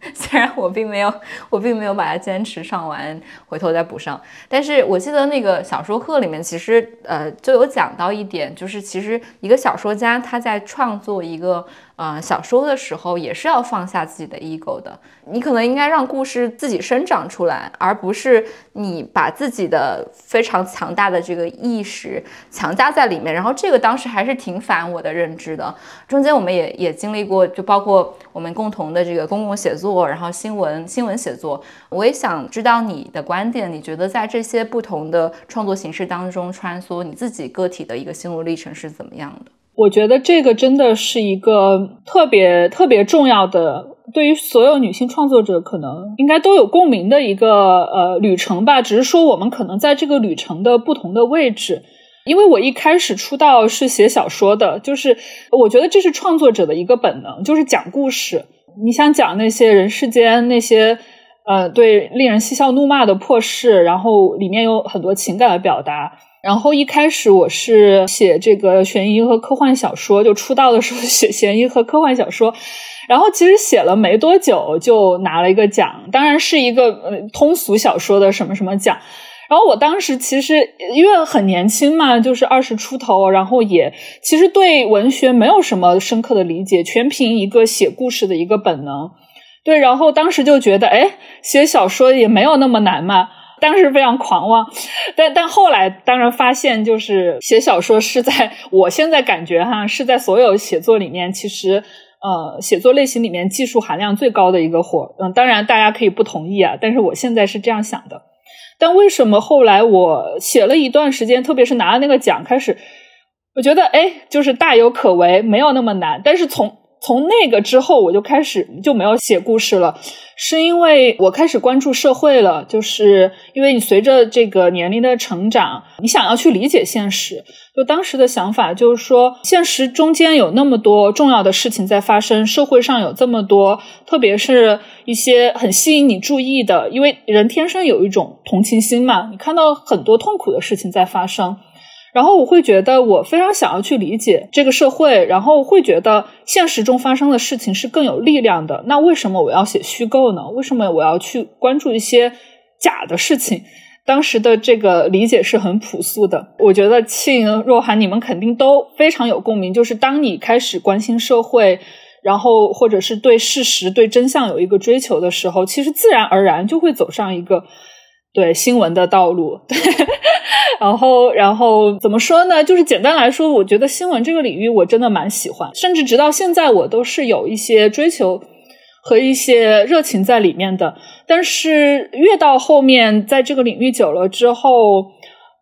虽然我并没有，我并没有把它坚持上完，回头再补上。但是我记得那个小说课里面，其实呃就有讲到一点，就是其实一个小说家他在创作一个。呃，小说的时候也是要放下自己的 ego 的。你可能应该让故事自己生长出来，而不是你把自己的非常强大的这个意识强加在里面。然后这个当时还是挺反我的认知的。中间我们也也经历过，就包括我们共同的这个公共写作，然后新闻新闻写作。我也想知道你的观点，你觉得在这些不同的创作形式当中穿梭，你自己个体的一个心路历程是怎么样的？我觉得这个真的是一个特别特别重要的，对于所有女性创作者可能应该都有共鸣的一个呃旅程吧。只是说我们可能在这个旅程的不同的位置。因为我一开始出道是写小说的，就是我觉得这是创作者的一个本能，就是讲故事。你想讲那些人世间那些呃对令人嬉笑怒骂的破事，然后里面有很多情感的表达。然后一开始我是写这个悬疑和科幻小说，就出道的时候 写悬疑和科幻小说，然后其实写了没多久就拿了一个奖，当然是一个呃通俗小说的什么什么奖。然后我当时其实因为很年轻嘛，就是二十出头，然后也其实对文学没有什么深刻的理解，全凭一个写故事的一个本能。对，然后当时就觉得，哎，写小说也没有那么难嘛。当时非常狂妄，但但后来当然发现，就是写小说是在 我现在感觉哈，是在所有写作里面，其实呃，写作类型里面技术含量最高的一个活。嗯，当然大家可以不同意啊，但是我现在是这样想的。但为什么后来我写了一段时间，特别是拿了那个奖开始，我觉得哎，就是大有可为，没有那么难。但是从从那个之后，我就开始就没有写故事了，是因为我开始关注社会了。就是因为你随着这个年龄的成长，你想要去理解现实。就当时的想法就是说，现实中间有那么多重要的事情在发生，社会上有这么多，特别是一些很吸引你注意的，因为人天生有一种同情心嘛，你看到很多痛苦的事情在发生。然后我会觉得我非常想要去理解这个社会，然后会觉得现实中发生的事情是更有力量的。那为什么我要写虚构呢？为什么我要去关注一些假的事情？当时的这个理解是很朴素的。我觉得庆若涵你们肯定都非常有共鸣。就是当你开始关心社会，然后或者是对事实、对真相有一个追求的时候，其实自然而然就会走上一个。对新闻的道路，对，然后，然后怎么说呢？就是简单来说，我觉得新闻这个领域我真的蛮喜欢，甚至直到现在，我都是有一些追求和一些热情在里面的。但是越到后面，在这个领域久了之后，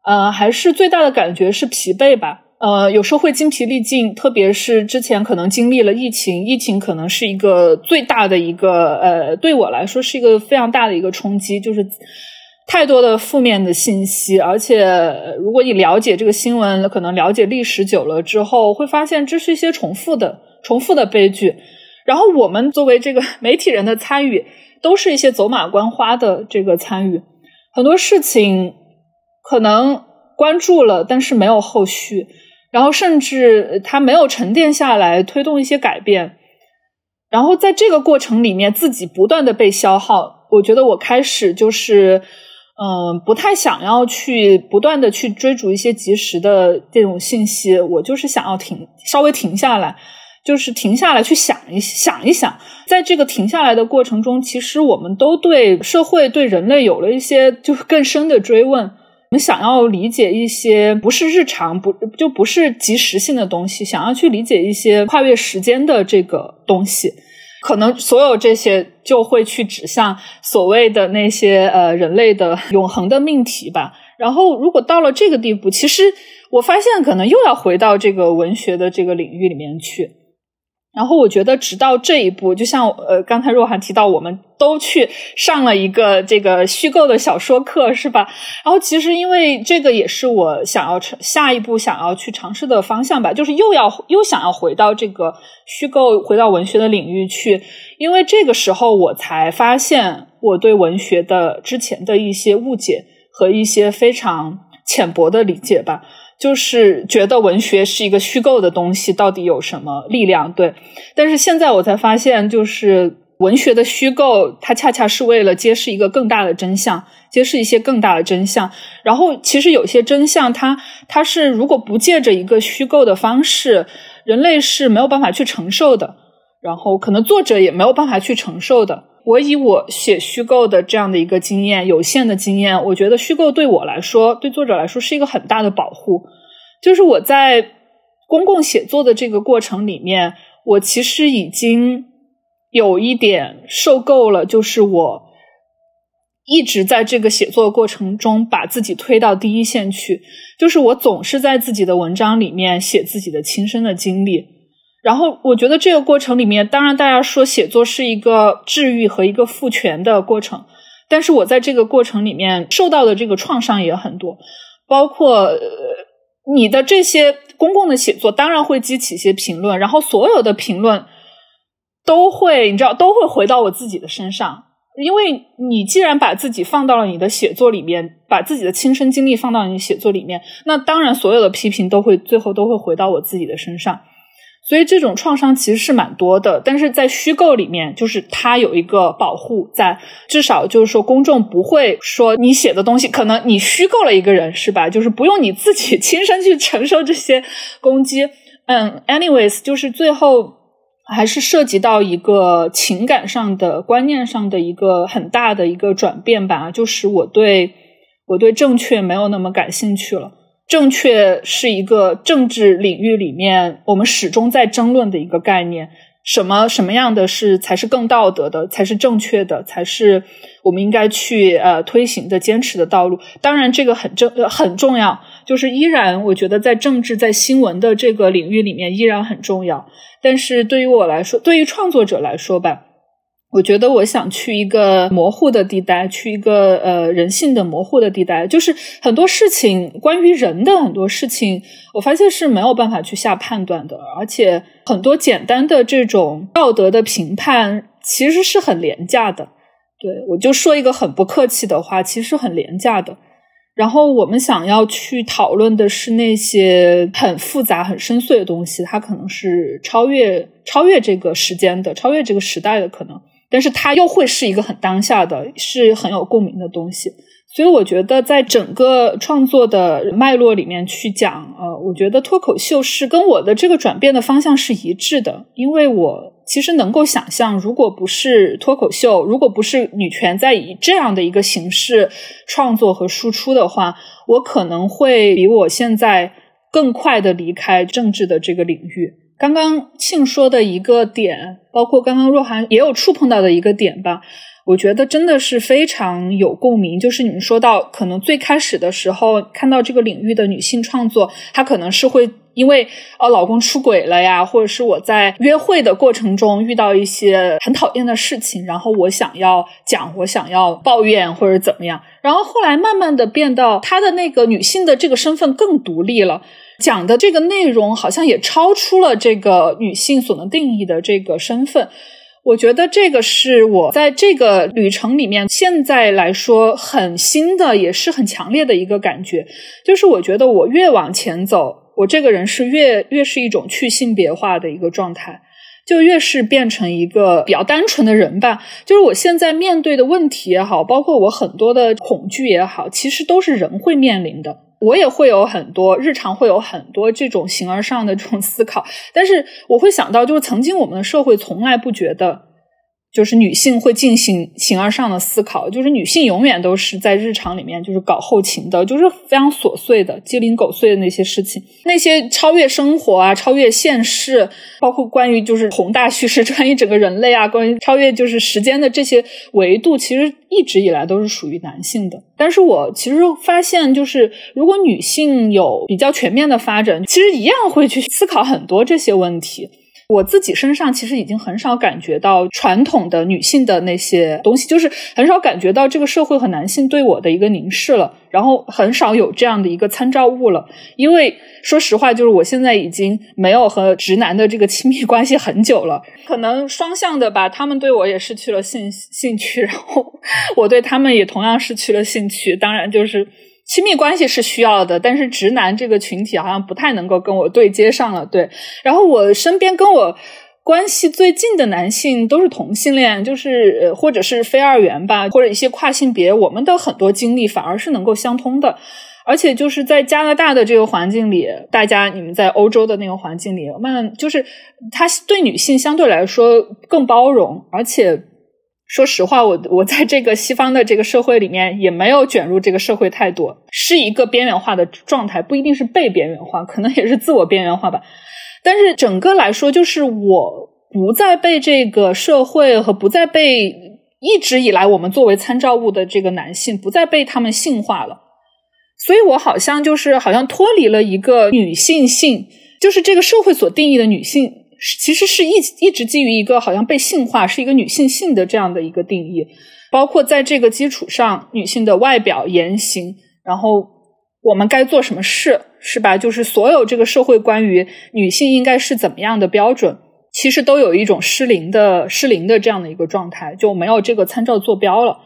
呃，还是最大的感觉是疲惫吧。呃，有时候会精疲力尽，特别是之前可能经历了疫情，疫情可能是一个最大的一个，呃，对我来说是一个非常大的一个冲击，就是。太多的负面的信息，而且如果你了解这个新闻，可能了解历史久了之后，会发现这是一些重复的、重复的悲剧。然后我们作为这个媒体人的参与，都是一些走马观花的这个参与，很多事情可能关注了，但是没有后续，然后甚至它没有沉淀下来，推动一些改变。然后在这个过程里面，自己不断的被消耗。我觉得我开始就是。嗯，不太想要去不断的去追逐一些及时的这种信息，我就是想要停，稍微停下来，就是停下来去想一想一想，在这个停下来的过程中，其实我们都对社会、对人类有了一些就是更深的追问，我们想要理解一些不是日常、不就不是即时性的东西，想要去理解一些跨越时间的这个东西。可能所有这些就会去指向所谓的那些呃人类的永恒的命题吧。然后，如果到了这个地步，其实我发现可能又要回到这个文学的这个领域里面去。然后我觉得，直到这一步，就像呃，刚才若涵提到，我们都去上了一个这个虚构的小说课，是吧？然后其实因为这个也是我想要下一步想要去尝试的方向吧，就是又要又想要回到这个虚构，回到文学的领域去，因为这个时候我才发现我对文学的之前的一些误解和一些非常浅薄的理解吧。就是觉得文学是一个虚构的东西，到底有什么力量？对，但是现在我才发现，就是文学的虚构，它恰恰是为了揭示一个更大的真相，揭示一些更大的真相。然后，其实有些真相，它它是如果不借着一个虚构的方式，人类是没有办法去承受的。然后，可能作者也没有办法去承受的。我以我写虚构的这样的一个经验，有限的经验，我觉得虚构对我来说，对作者来说是一个很大的保护。就是我在公共写作的这个过程里面，我其实已经有一点受够了，就是我一直在这个写作过程中把自己推到第一线去，就是我总是在自己的文章里面写自己的亲身的经历。然后我觉得这个过程里面，当然大家说写作是一个治愈和一个赋权的过程，但是我在这个过程里面受到的这个创伤也很多，包括呃你的这些公共的写作，当然会激起一些评论，然后所有的评论都会，你知道，都会回到我自己的身上，因为你既然把自己放到了你的写作里面，把自己的亲身经历放到你写作里面，那当然所有的批评都会最后都会回到我自己的身上。所以这种创伤其实是蛮多的，但是在虚构里面，就是它有一个保护在，至少就是说公众不会说你写的东西，可能你虚构了一个人是吧？就是不用你自己 亲身去承受这些攻击。嗯，anyways，就是最后还是涉及到一个情感上的观念上的一个很大的一个转变吧，就是我对我对正确没有那么感兴趣了。正确是一个政治领域里面我们始终在争论的一个概念。什么什么样的是才是更道德的，才是正确的，才是我们应该去呃推行的、坚持的道路？当然，这个很正很重要。就是依然，我觉得在政治、在新闻的这个领域里面依然很重要。但是对于我来说，对于创作者来说吧。我觉得我想去一个模糊的地带，去一个呃人性的模糊的地带，就是很多事情关于人的很多事情，我发现是没有办法去下判断的，而且很多简单的这种道德的评判其实是很廉价的。对我就说一个很不客气的话，其实很廉价的。然后我们想要去讨论的是那些很复杂、很深邃的东西，它可能是超越超越这个时间的，超越这个时代的可能。但是它又会是一个很当下的，是很有共鸣的东西，所以我觉得在整个创作的脉络里面去讲，呃，我觉得脱口秀是跟我的这个转变的方向是一致的，因为我其实能够想象，如果不是脱口秀，如果不是女权在以这样的一个形式创作和输出的话，我可能会比我现在更快的离开政治的这个领域。刚刚庆说的一个点，包括刚刚若涵也有触碰到的一个点吧，我觉得真的是非常有共鸣。就是你们说到，可能最开始的时候看到这个领域的女性创作，她可能是会因为哦老公出轨了呀，或者是我在约会的过程中遇到一些很讨厌的事情，然后我想要讲，我想要抱怨或者怎么样，然后后来慢慢的变到她的那个女性的这个身份更独立了。讲的这个内容好像也超出了这个女性所能定义的这个身份，我觉得这个是我在这个旅程里面现在来说很新的，也是很强烈的一个感觉。就是我觉得我越往前走，我这个人是越越是一种去性别化的一个状态。就越是变成一个比较单纯的人吧。就是我现在面对的问题也好，包括我很多的恐惧也好，其实都是人会面临的。我也会有很多日常会有很多这种形而上的这种思考，但是我会想到，就是曾经我们的社会从来不觉得。就是女性会进行形而上的思考，就是女性永远都是在日常里面就是搞后勤的，就是非常琐碎的、鸡零狗碎的那些事情，那些超越生活啊、超越现实，包括关于就是宏大叙事、关于整个人类啊、关于超越就是时间的这些维度，其实一直以来都是属于男性的。但是我其实发现，就是如果女性有比较全面的发展，其实一样会去思考很多这些问题。我自己身上其实已经很少感觉到传统的女性的那些东西，就是很少感觉到这个社会和男性对我的一个凝视了，然后很少有这样的一个参照物了。因为说实话，就是我现在已经没有和直男的这个亲密关系很久了，可能双向的吧，他们对我也失去了兴兴趣，然后我对他们也同样失去了兴趣。当然，就是。亲密关系是需要的，但是直男这个群体好像不太能够跟我对接上了。对，然后我身边跟我关系最近的男性都是同性恋，就是或者是非二元吧，或者一些跨性别，我们的很多经历反而是能够相通的。而且就是在加拿大的这个环境里，大家你们在欧洲的那个环境里，慢就是他对女性相对来说更包容，而且。说实话，我我在这个西方的这个社会里面也没有卷入这个社会太多，是一个边缘化的状态，不一定是被边缘化，可能也是自我边缘化吧。但是整个来说，就是我不再被这个社会和不再被一直以来我们作为参照物的这个男性不再被他们性化了，所以我好像就是好像脱离了一个女性性，就是这个社会所定义的女性。其实是一一直基于一个好像被性化是一个女性性的这样的一个定义，包括在这个基础上，女性的外表言行，然后我们该做什么事，是吧？就是所有这个社会关于女性应该是怎么样的标准，其实都有一种失灵的失灵的这样的一个状态，就没有这个参照坐标了。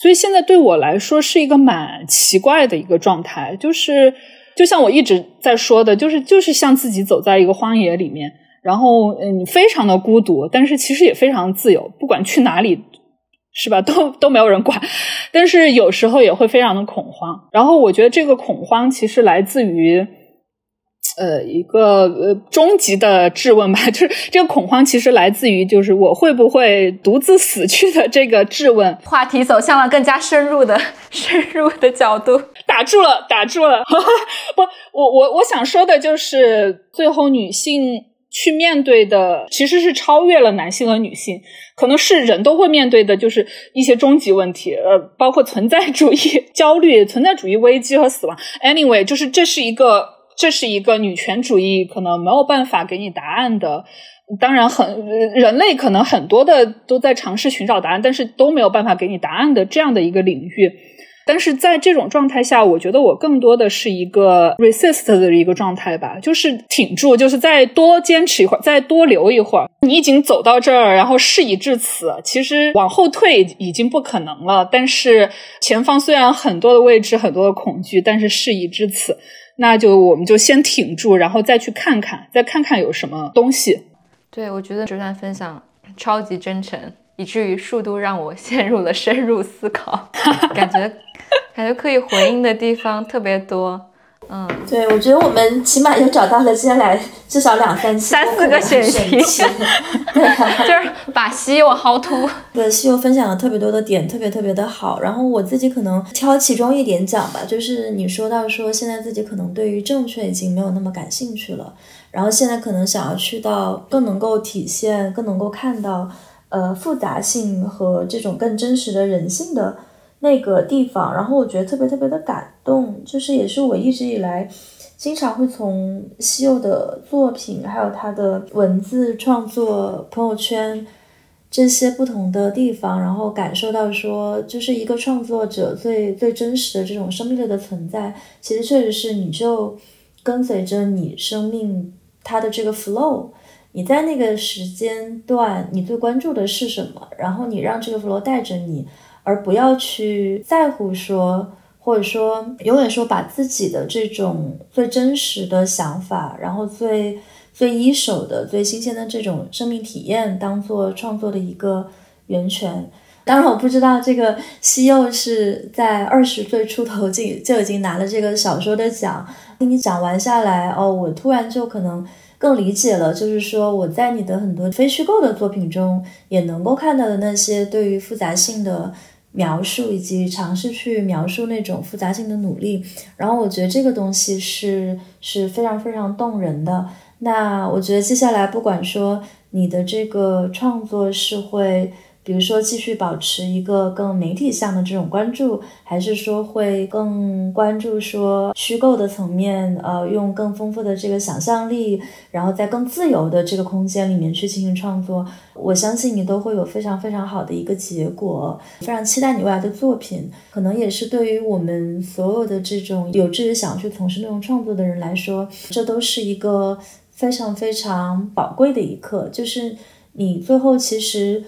所以现在对我来说是一个蛮奇怪的一个状态，就是就像我一直在说的，就是就是像自己走在一个荒野里面。然后，嗯，非常的孤独，但是其实也非常自由，不管去哪里，是吧？都都没有人管。但是有时候也会非常的恐慌。然后我觉得这个恐慌其实来自于，呃，一个呃终极的质问吧，就是这个恐慌其实来自于，就是我会不会独自死去的这个质问。话题走向了更加深入的 深入的角度，打住了，打住了。不，我我我想说的就是最后女性。去面对的其实是超越了男性和女性，可能是人都会面对的，就是一些终极问题，呃，包括存在主义 焦虑、存在主义危机和死亡。Anyway，就是这是一个，这是一个女权主义可能没有办法给你答案的。当然，很人类可能很多的都在尝试寻找答案，但是都没有办法给你答案的这样的一个领域。但是在这种状态下，我觉得我更多的是一个 resist 的一个状态吧，就是挺住，就是再多坚持一会儿，再多留一会儿。你已经走到这儿，然后事已至此，其实往后退已经不可能了。但是前方虽然很多的未知，很多的恐惧，但是事已至此，那就我们就先挺住，然后再去看看，再看看有什么东西。对，我觉得这段分享超级真诚，以至于数度让我 陷入了深入思考，感觉。感觉可以回应的地方特别多，嗯，对，我觉得我们起码又找到了接下来至少两三三四个选题，对，就是把西柚薅秃。对，西柚分享了特别多的点，特别特别的好。然后我自己可能挑其中一点讲吧，就是你说到说现在自己可能对于正确已经没有那么感兴趣了，然后现在可能想要去到更能够体现、更能够看到呃复杂性和这种更真实的人性的。那个地方，然后我觉得特别特别的感动，就是也是我一直以来经常会从西柚的作品，还有他的文字创作、朋友圈这些不同的地方，然后感受到说，就是一个创作者最最真实的这种生命力的存在，其实确实是你就跟随着你生命它的这个 flow，你在那个时间段你最关注的是什么，然后你让这个 flow 带着你。而不要去在乎说，或者说永远说把自己的这种最真实的想法，然后最最一手的、最新鲜的这种生命体验当做创作的一个源泉。当然，我不知道这个西柚是在二十岁出头就就已经拿了这个小说的奖。听你讲完下来，哦，我突然就可能更理解了，就是说我在你的很多非虚构的作品中也能够看到的那些对于复杂性的描述，以及尝试去描述那种复杂性的努力。然后我觉得这个东西是是非常非常动人的。那我觉得接下来不管说你的这个创作是会。比如说，继续保持一个更媒体向的这种关注，还是说会更关注说虚构的层面，呃，用更丰富的这个想象力，然后在更自由的这个空间里面去进行创作。我相信你都会有非常非常好的一个结果，非常期待你未来的作品。可能也是对于我们所有的这种有志于想去从事内容创作的人来说，这都是一个非常非常宝贵的一刻。就是你最后其实。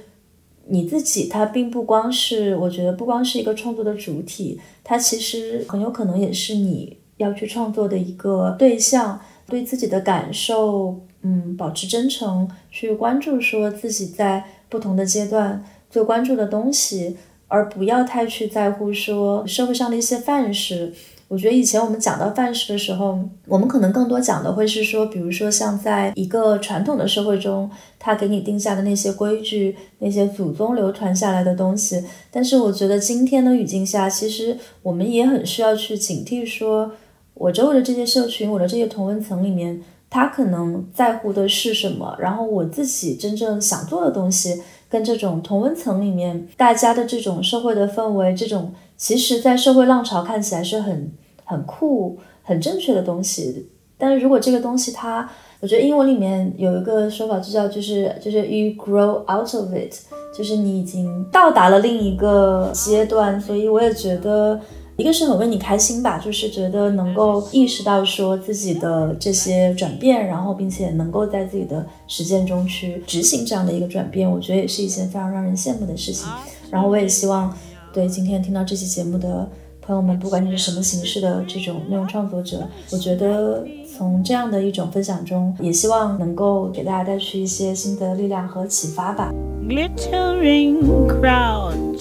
你自己，它并不光是，我觉得不光是一个创作的主体，它其实很有可能也是你要去创作的一个对象。对自己的感受，嗯，保持真诚，去关注说自己在不同的阶段最关注的东西，而不要太去在乎说社会上的一些范式。我觉得以前我们讲到范式的时候，我们可能更多讲的会是说，比如说像在一个传统的社会中，他给你定下的那些规矩，那些祖宗流传下来的东西。但是我觉得今天的语境下，其实我们也很需要去警惕，说我周围的这些社群，我的这些同温层里面，他可能在乎的是什么，然后我自己真正想做的东西，跟这种同温层里面大家的这种社会的氛围，这种其实在社会浪潮看起来是很。很酷、很正确的东西，但是如果这个东西它，我觉得英文里面有一个说法就叫就是就是 you grow out of it，就是你已经到达了另一个阶段，所以我也觉得一个是很为你开心吧，就是觉得能够意识到说自己的这些转变，然后并且能够在自己的实践中去执行这样的一个转变，我觉得也是一件非常让人羡慕的事情。然后我也希望对今天听到这期节目的。朋友们，不管你是什么形式的这种内容创作者，我觉得从这样的一种分享中，也希望能够给大家带去一些新的力量和启发吧。Glittering crowds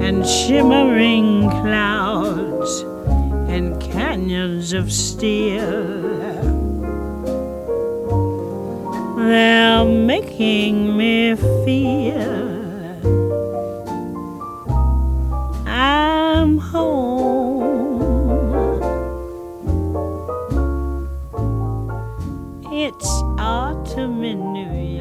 and shimmering clouds and canyons of steel, they're making me feel. I I'm home. It's autumn in New York.